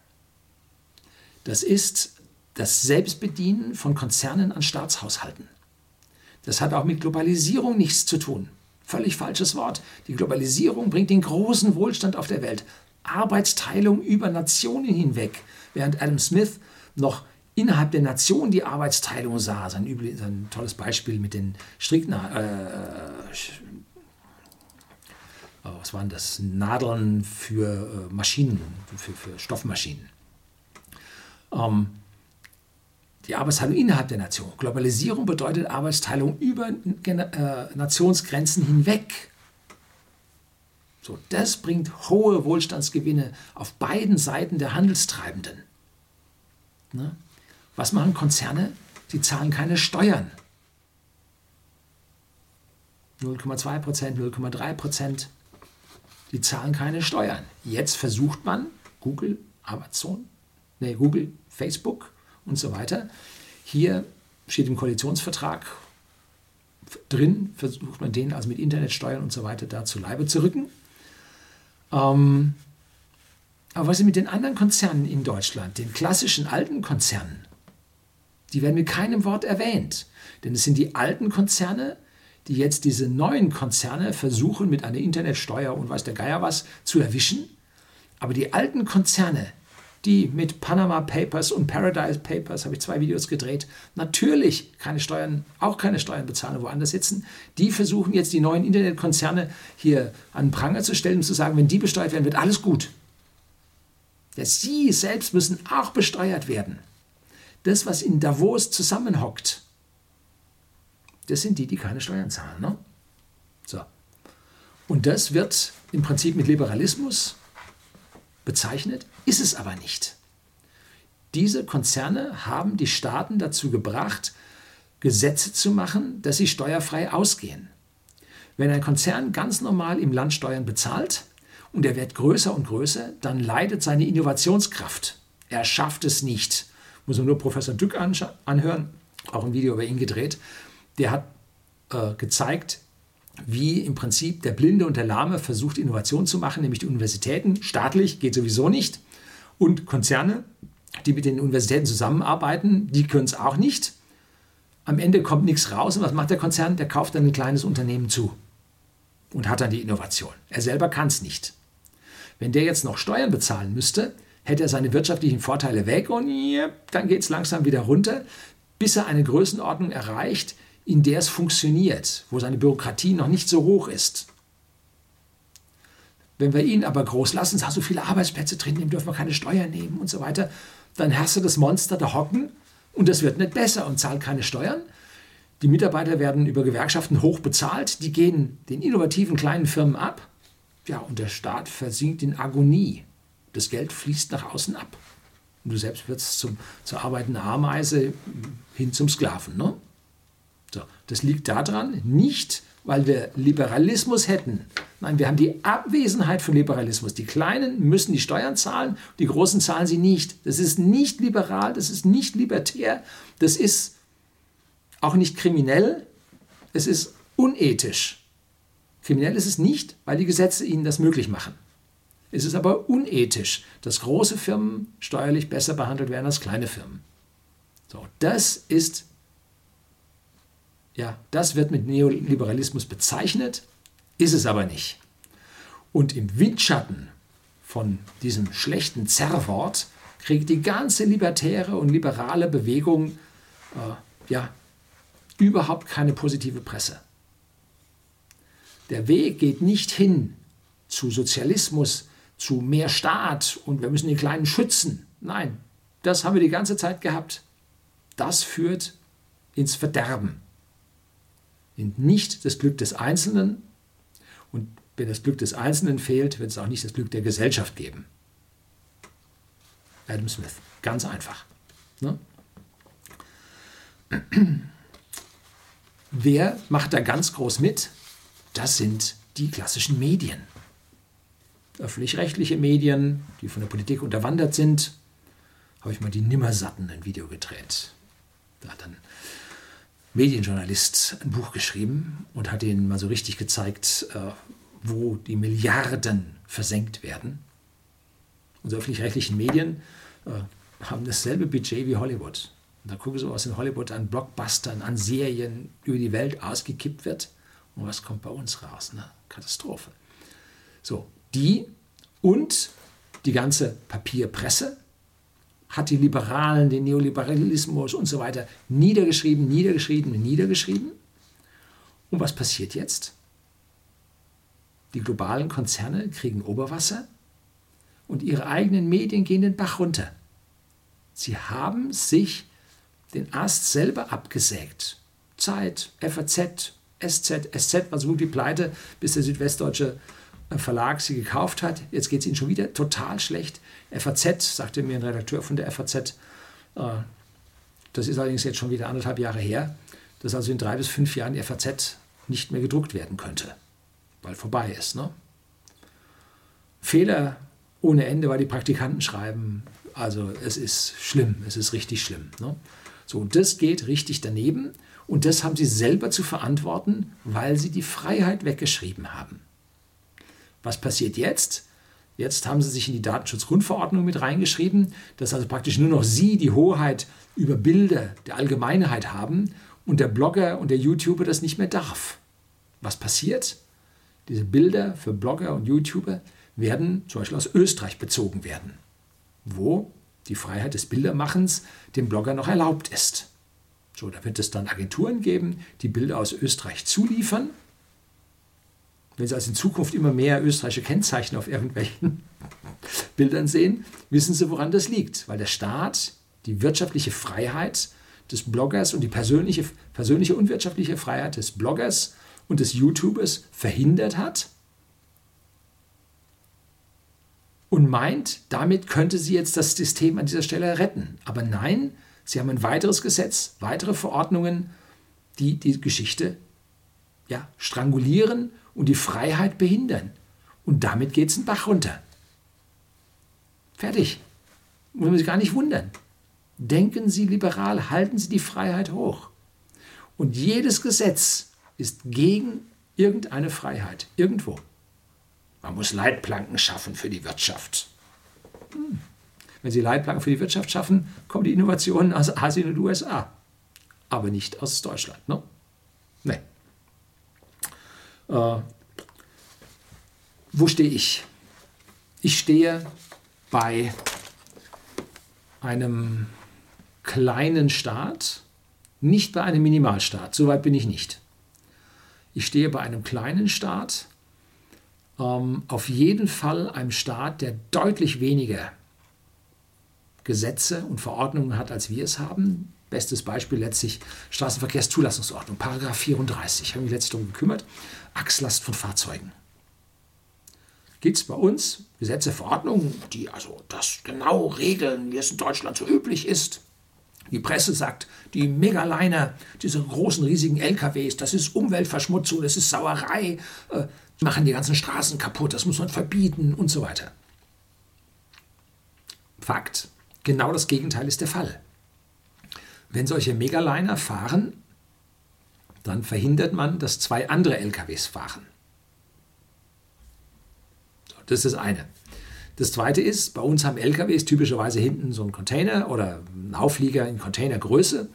A: Das ist das Selbstbedienen von Konzernen an Staatshaushalten. Das hat auch mit Globalisierung nichts zu tun. Völlig falsches Wort. Die Globalisierung bringt den großen Wohlstand auf der Welt. Arbeitsteilung über Nationen hinweg. Während Adam Smith noch innerhalb der Nation die Arbeitsteilung sah. Sein, sein tolles Beispiel mit den strikten, äh, oh, was waren das? Nadeln für äh, Maschinen, für, für Stoffmaschinen. Ähm, die Arbeitsteilung innerhalb der Nation. Globalisierung bedeutet Arbeitsteilung über äh, Nationsgrenzen hinweg. So, das bringt hohe Wohlstandsgewinne auf beiden Seiten der Handelstreibenden. Ne? Was machen Konzerne? Sie zahlen keine Steuern. 0,2 Prozent, 0,3 Prozent. Die zahlen keine Steuern. Jetzt versucht man, Google, Amazon, nee, Google, Facebook, und so weiter. Hier steht im Koalitionsvertrag drin, versucht man den also mit Internetsteuern und so weiter da zu Leibe zu rücken. Ähm, aber was ist mit den anderen Konzernen in Deutschland, den klassischen alten Konzernen? Die werden mit keinem Wort erwähnt. Denn es sind die alten Konzerne, die jetzt diese neuen Konzerne versuchen, mit einer Internetsteuer und weiß der Geier was zu erwischen. Aber die alten Konzerne, die mit Panama Papers und Paradise Papers, habe ich zwei Videos gedreht, natürlich keine Steuern, auch keine Steuern bezahlen, woanders sitzen. Die versuchen jetzt die neuen Internetkonzerne hier an Pranger zu stellen und zu sagen, wenn die besteuert werden, wird alles gut. Ja, sie selbst müssen auch besteuert werden. Das, was in Davos zusammenhockt, das sind die, die keine Steuern zahlen. Ne? So. Und das wird im Prinzip mit Liberalismus bezeichnet, ist es aber nicht. Diese Konzerne haben die Staaten dazu gebracht, Gesetze zu machen, dass sie steuerfrei ausgehen. Wenn ein Konzern ganz normal im Land Steuern bezahlt und er wird größer und größer, dann leidet seine Innovationskraft. Er schafft es nicht. Muss man nur Professor Dück anhören, auch ein Video über ihn gedreht. Der hat äh, gezeigt, wie im Prinzip der Blinde und der Lahme versucht, Innovation zu machen, nämlich die Universitäten. Staatlich geht sowieso nicht. Und Konzerne, die mit den Universitäten zusammenarbeiten, die können es auch nicht. Am Ende kommt nichts raus. Und was macht der Konzern? Der kauft dann ein kleines Unternehmen zu und hat dann die Innovation. Er selber kann es nicht. Wenn der jetzt noch Steuern bezahlen müsste, hätte er seine wirtschaftlichen Vorteile weg und dann geht es langsam wieder runter, bis er eine Größenordnung erreicht, in der es funktioniert, wo seine Bürokratie noch nicht so hoch ist. Wenn wir ihn aber groß lassen, so viele Arbeitsplätze drin, dem dürfen wir keine Steuern nehmen und so weiter, dann hast du das Monster da hocken und das wird nicht besser und zahlt keine Steuern. Die Mitarbeiter werden über Gewerkschaften hoch bezahlt, die gehen den innovativen kleinen Firmen ab. Ja, und der Staat versinkt in Agonie. Das Geld fließt nach außen ab. Und du selbst wirst zum, zur arbeitenden Ameise hin zum Sklaven. Ne? So, das liegt daran, nicht weil wir Liberalismus hätten. Nein, wir haben die Abwesenheit von Liberalismus. Die Kleinen müssen die Steuern zahlen, die Großen zahlen sie nicht. Das ist nicht liberal, das ist nicht libertär, das ist auch nicht kriminell, es ist unethisch. Kriminell ist es nicht, weil die Gesetze ihnen das möglich machen. Es ist aber unethisch, dass große Firmen steuerlich besser behandelt werden als kleine Firmen. So, das ist, ja, das wird mit Neoliberalismus bezeichnet, ist es aber nicht. Und im Windschatten von diesem schlechten Zerrwort kriegt die ganze libertäre und liberale Bewegung äh, ja, überhaupt keine positive Presse. Der Weg geht nicht hin zu Sozialismus, zu mehr Staat und wir müssen die Kleinen schützen. Nein, das haben wir die ganze Zeit gehabt. Das führt ins Verderben. Und nicht das Glück des Einzelnen. Und wenn das Glück des Einzelnen fehlt, wird es auch nicht das Glück der Gesellschaft geben. Adam Smith, ganz einfach. Ne? Wer macht da ganz groß mit? Das sind die klassischen Medien öffentlich-rechtliche Medien, die von der Politik unterwandert sind, habe ich mal die Nimmersatten ein Video gedreht. Da hat ein Medienjournalist ein Buch geschrieben und hat ihnen mal so richtig gezeigt, äh, wo die Milliarden versenkt werden. Unsere öffentlich-rechtlichen Medien äh, haben dasselbe Budget wie Hollywood. Und da gucken Sie, was in Hollywood an Blockbustern, an Serien über die Welt ausgekippt wird. Und was kommt bei uns raus? Ne? Katastrophe. So, die und die ganze Papierpresse hat die Liberalen, den Neoliberalismus und so weiter niedergeschrieben, niedergeschrieben, niedergeschrieben. Und was passiert jetzt? Die globalen Konzerne kriegen Oberwasser und ihre eigenen Medien gehen den Bach runter. Sie haben sich den Ast selber abgesägt. Zeit, FAZ, SZ, SZ war so gut wie pleite, bis der Südwestdeutsche Verlag sie gekauft hat. Jetzt geht es ihnen schon wieder total schlecht. FAZ, sagte mir ein Redakteur von der FAZ, äh, das ist allerdings jetzt schon wieder anderthalb Jahre her, dass also in drei bis fünf Jahren die FAZ nicht mehr gedruckt werden könnte, weil vorbei ist. Ne? Fehler ohne Ende, weil die Praktikanten schreiben. Also es ist schlimm, es ist richtig schlimm. Ne? So, und das geht richtig daneben und das haben sie selber zu verantworten, weil sie die Freiheit weggeschrieben haben. Was passiert jetzt? Jetzt haben sie sich in die Datenschutzgrundverordnung mit reingeschrieben, dass also praktisch nur noch sie die Hoheit über Bilder der Allgemeinheit haben und der Blogger und der YouTuber das nicht mehr darf. Was passiert? Diese Bilder für Blogger und YouTuber werden zum Beispiel aus Österreich bezogen werden, wo die Freiheit des Bildermachens dem Blogger noch erlaubt ist. So, da wird es dann Agenturen geben, die Bilder aus Österreich zuliefern wenn Sie also in Zukunft immer mehr österreichische Kennzeichen auf irgendwelchen [laughs] Bildern sehen, wissen Sie, woran das liegt. Weil der Staat die wirtschaftliche Freiheit des Bloggers und die persönliche, persönliche und wirtschaftliche Freiheit des Bloggers und des YouTubers verhindert hat und meint, damit könnte sie jetzt das System an dieser Stelle retten. Aber nein, sie haben ein weiteres Gesetz, weitere Verordnungen, die die Geschichte ja, strangulieren und die Freiheit behindern. Und damit geht es den Bach runter. Fertig. Muss man sich gar nicht wundern. Denken Sie liberal, halten Sie die Freiheit hoch. Und jedes Gesetz ist gegen irgendeine Freiheit, irgendwo. Man muss Leitplanken schaffen für die Wirtschaft. Hm. Wenn Sie Leitplanken für die Wirtschaft schaffen, kommen die Innovationen aus Asien und USA. Aber nicht aus Deutschland. Ne? Äh, wo stehe ich? Ich stehe bei einem kleinen Staat, nicht bei einem Minimalstaat. So weit bin ich nicht. Ich stehe bei einem kleinen Staat, ähm, auf jeden Fall einem Staat, der deutlich weniger Gesetze und Verordnungen hat, als wir es haben. Bestes Beispiel letztlich Straßenverkehrszulassungsordnung, Paragraph 34, ich habe mich letztlich darum gekümmert, Achslast von Fahrzeugen. Gibt es bei uns Gesetze, Verordnungen, die also das genau regeln, wie es in Deutschland so üblich ist? Die Presse sagt, die Megaliner, diese großen, riesigen LKWs, das ist Umweltverschmutzung, das ist Sauerei, äh, machen die ganzen Straßen kaputt, das muss man verbieten und so weiter. Fakt, genau das Gegenteil ist der Fall. Wenn solche Megaliner fahren, dann verhindert man, dass zwei andere LKWs fahren. Das ist das eine. Das zweite ist, bei uns haben LKWs typischerweise hinten so einen Container oder einen Auflieger in Containergröße.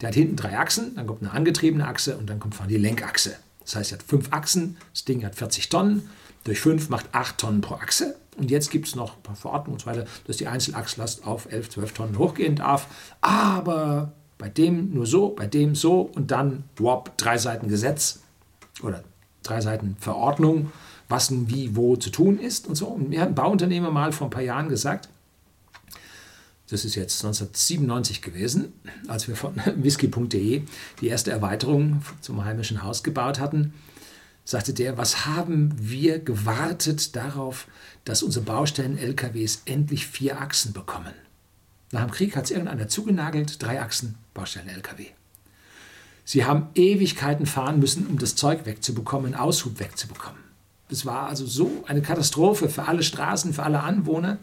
A: Der hat hinten drei Achsen, dann kommt eine angetriebene Achse und dann kommt vorne die Lenkachse. Das heißt, er hat fünf Achsen, das Ding hat 40 Tonnen, durch fünf macht acht Tonnen pro Achse. Und jetzt gibt es noch ein paar Verordnungen und so weiter, dass die Einzelachslast auf 11, 12 Tonnen hochgehen darf. Aber bei dem nur so, bei dem so und dann, wop, drei Seiten Gesetz oder drei Seiten Verordnung was wie wo zu tun ist und so. Und mir hat ein Bauunternehmer mal vor ein paar Jahren gesagt, das ist jetzt 1997 gewesen, als wir von [laughs] whisky.de die erste Erweiterung zum heimischen Haus gebaut hatten, sagte der, was haben wir gewartet darauf, dass unsere Baustellen-LKWs endlich vier Achsen bekommen? Nach dem Krieg hat es irgendeiner zugenagelt, drei Achsen Baustellen-LKW. Sie haben Ewigkeiten fahren müssen, um das Zeug wegzubekommen, Aushub wegzubekommen. Es war also so eine Katastrophe für alle Straßen, für alle Anwohner,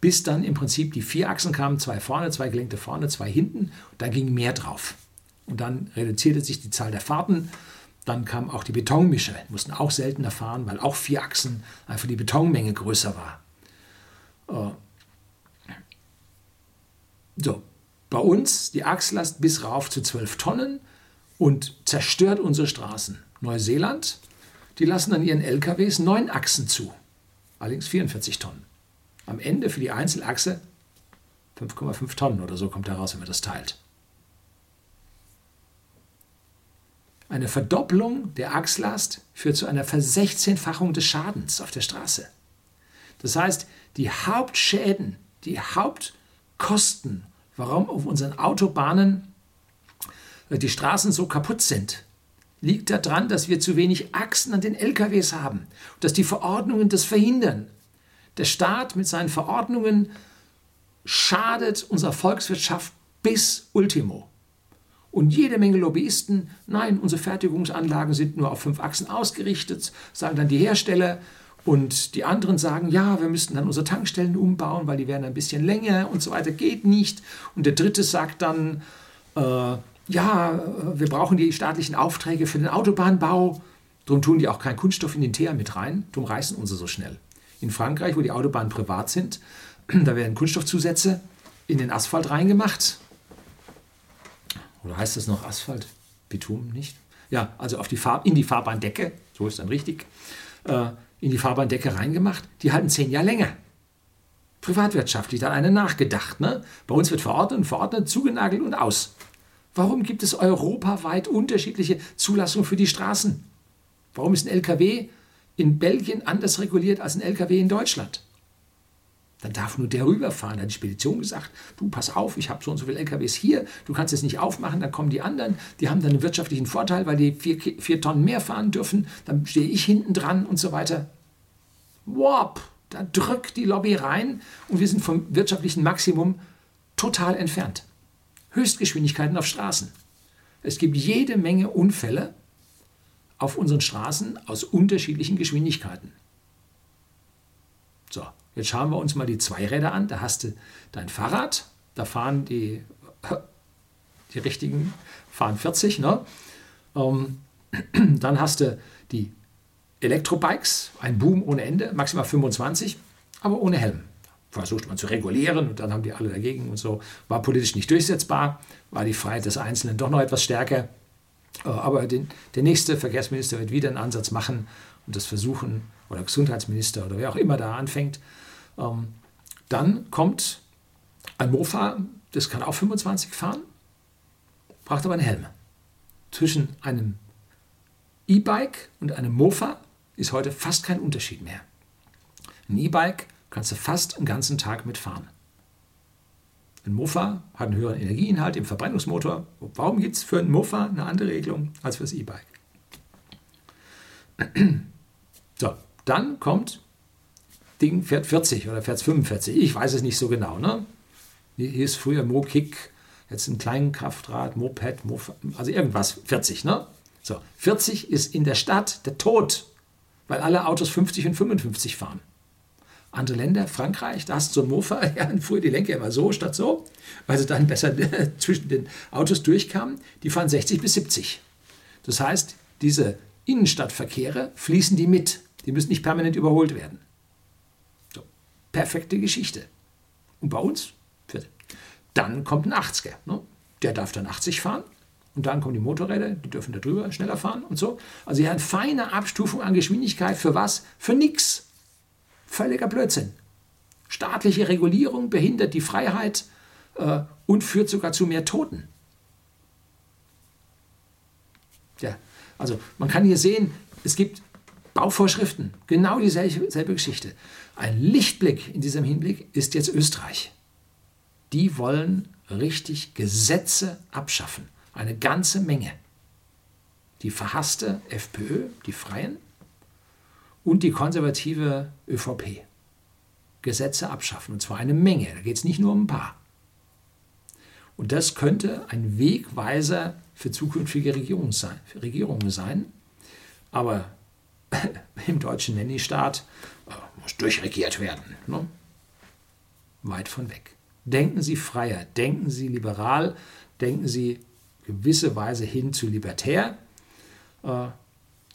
A: bis dann im Prinzip die vier Achsen kamen, zwei vorne, zwei gelenkte vorne, zwei hinten. Und dann ging mehr drauf. Und dann reduzierte sich die Zahl der Fahrten. Dann kam auch die Betonmischer, die mussten auch seltener fahren, weil auch vier Achsen einfach die Betonmenge größer war. Äh, so, bei uns die Achslast bis rauf zu 12 Tonnen und zerstört unsere Straßen. Neuseeland die lassen an ihren LKWs neun Achsen zu, allerdings 44 Tonnen. Am Ende für die Einzelachse 5,5 Tonnen oder so kommt heraus, wenn man das teilt. Eine Verdopplung der Achslast führt zu einer Versechzehnfachung des Schadens auf der Straße. Das heißt, die Hauptschäden, die Hauptkosten, warum auf unseren Autobahnen die Straßen so kaputt sind, liegt daran, dass wir zu wenig Achsen an den LKWs haben, dass die Verordnungen das verhindern. Der Staat mit seinen Verordnungen schadet unserer Volkswirtschaft bis Ultimo. Und jede Menge Lobbyisten, nein, unsere Fertigungsanlagen sind nur auf fünf Achsen ausgerichtet, sagen dann die Hersteller. Und die anderen sagen, ja, wir müssten dann unsere Tankstellen umbauen, weil die werden ein bisschen länger und so weiter, geht nicht. Und der dritte sagt dann, äh, ja, wir brauchen die staatlichen Aufträge für den Autobahnbau. Darum tun die auch keinen Kunststoff in den Teer mit rein. Darum reißen unsere so schnell. In Frankreich, wo die Autobahnen privat sind, [clears throat] da werden Kunststoffzusätze in den Asphalt reingemacht. Oder heißt das noch Asphalt? Bitumen nicht? Ja, also auf die Fahr in die Fahrbahndecke, so ist dann richtig, äh, in die Fahrbahndecke reingemacht. Die halten zehn Jahre länger. Privatwirtschaftlich, da hat einer nachgedacht. Ne? Bei uns wird verordnet und verordnet, zugenagelt und aus. Warum gibt es europaweit unterschiedliche Zulassungen für die Straßen? Warum ist ein LKW in Belgien anders reguliert als ein LKW in Deutschland? Dann darf nur der rüberfahren. Da hat die Spedition gesagt, du pass auf, ich habe so und so viele LKWs hier, du kannst es nicht aufmachen, dann kommen die anderen, die haben dann einen wirtschaftlichen Vorteil, weil die vier, vier Tonnen mehr fahren dürfen, dann stehe ich hinten dran und so weiter. Wop, da drückt die Lobby rein und wir sind vom wirtschaftlichen Maximum total entfernt. Höchstgeschwindigkeiten auf Straßen. Es gibt jede Menge Unfälle auf unseren Straßen aus unterschiedlichen Geschwindigkeiten. So, jetzt schauen wir uns mal die Zweiräder an. Da hast du dein Fahrrad, da fahren die, die richtigen, fahren 40, ne? Ähm, [clears throat] dann hast du die Elektrobikes, ein Boom ohne Ende, maximal 25, aber ohne Helm versucht man zu regulieren und dann haben die alle dagegen und so. War politisch nicht durchsetzbar, war die Freiheit des Einzelnen doch noch etwas stärker. Äh, aber den, der nächste Verkehrsminister wird wieder einen Ansatz machen und das versuchen, oder Gesundheitsminister oder wer auch immer da anfängt. Ähm, dann kommt ein Mofa, das kann auch 25 fahren, braucht aber einen Helm. Zwischen einem E-Bike und einem Mofa ist heute fast kein Unterschied mehr. Ein E-Bike kannst du fast einen ganzen Tag mitfahren. Ein Mofa hat einen höheren Energieinhalt im Verbrennungsmotor. Warum gibt es für einen Mofa eine andere Regelung als für das E-Bike? [clears throat] So, dann kommt Ding fährt 40 oder fährt 45. Ich weiß es nicht so genau. Ne? Hier ist früher Mo-Kick, jetzt ein Kleinkraftrad, Moped, Moped, also irgendwas 40. Ne? So, 40 ist in der Stadt der Tod, weil alle Autos 50 und 55 fahren. Andere Länder, Frankreich, da hast du so ein Mofa, [laughs] ja, fuhr die Lenker immer so statt so, weil sie dann besser [laughs] zwischen den Autos durchkamen. Die fahren 60 bis 70. Das heißt, diese Innenstadtverkehre fließen die mit. Die müssen nicht permanent überholt werden. Perfekte Geschichte. Und bei uns, dann kommt ein 80er. Ne? Der darf dann 80 fahren. Und dann kommen die Motorräder, die dürfen da drüber schneller fahren und so. Also hier eine feine Abstufung an Geschwindigkeit für was? Für nichts. Völliger Blödsinn. Staatliche Regulierung behindert die Freiheit äh, und führt sogar zu mehr Toten. Ja, also man kann hier sehen, es gibt Bauvorschriften, genau dieselbe Geschichte. Ein Lichtblick in diesem Hinblick ist jetzt Österreich. Die wollen richtig Gesetze abschaffen. Eine ganze Menge. Die verhasste FPÖ, die Freien, und die konservative ÖVP. Gesetze abschaffen, und zwar eine Menge. Da geht es nicht nur um ein paar. Und das könnte ein Wegweiser für zukünftige Regierungen sein. Regierungen sein. Aber [laughs] im deutschen Nenni-Staat äh, muss durchregiert werden. Ne? Weit von weg. Denken Sie freier, denken Sie liberal, denken Sie gewisse Weise hin zu libertär. Äh,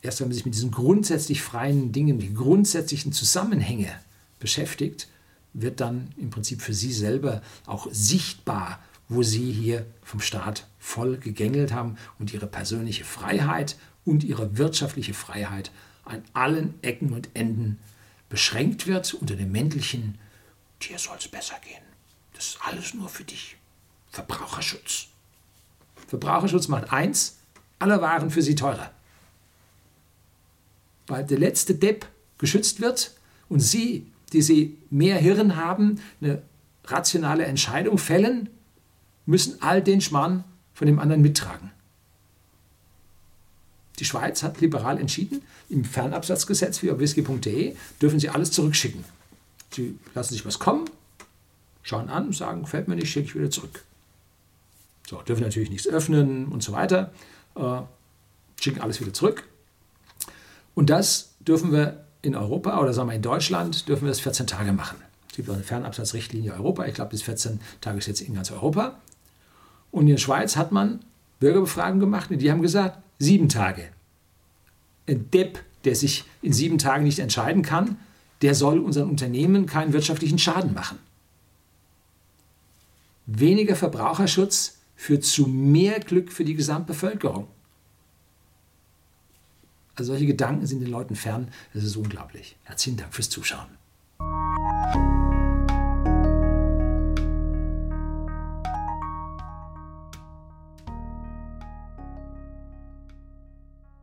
A: erst wenn man sich mit diesen grundsätzlich freien Dingen, die grundsätzlichen Zusammenhänge beschäftigt, wird dann im Prinzip für Sie selber auch sichtbar, wo Sie hier vom Staat voll gegängelt haben und Ihre persönliche Freiheit und Ihre wirtschaftliche Freiheit an allen Ecken und Enden beschränkt wird unter dem Mäntelchen, dir soll es besser gehen. Das ist alles nur für dich. Verbraucherschutz. Verbraucherschutz macht eins, alle Waren für Sie teurer weil der letzte Depp geschützt wird und Sie, die Sie mehr Hirn haben, eine rationale Entscheidung fällen, müssen all den Schmarrn von dem anderen mittragen. Die Schweiz hat liberal entschieden, im Fernabsatzgesetz wie auf whisky.de dürfen Sie alles zurückschicken. Sie lassen sich was kommen, schauen an, sagen, gefällt mir nicht, schicke ich wieder zurück. So, dürfen natürlich nichts öffnen und so weiter, äh, schicken alles wieder zurück. Und das dürfen wir in Europa oder sagen wir in Deutschland, dürfen wir das 14 Tage machen. Es gibt auch eine Fernabsatzrichtlinie Europa. Ich glaube, bis 14 Tage ist jetzt in ganz Europa. Und in der Schweiz hat man Bürgerbefragungen gemacht und die haben gesagt, sieben Tage. Ein Depp, der sich in sieben Tagen nicht entscheiden kann, der soll unseren Unternehmen keinen wirtschaftlichen Schaden machen. Weniger Verbraucherschutz führt zu mehr Glück für die Gesamtbevölkerung. Also solche Gedanken sind den Leuten fern. Das ist unglaublich. Herzlichen Dank fürs Zuschauen.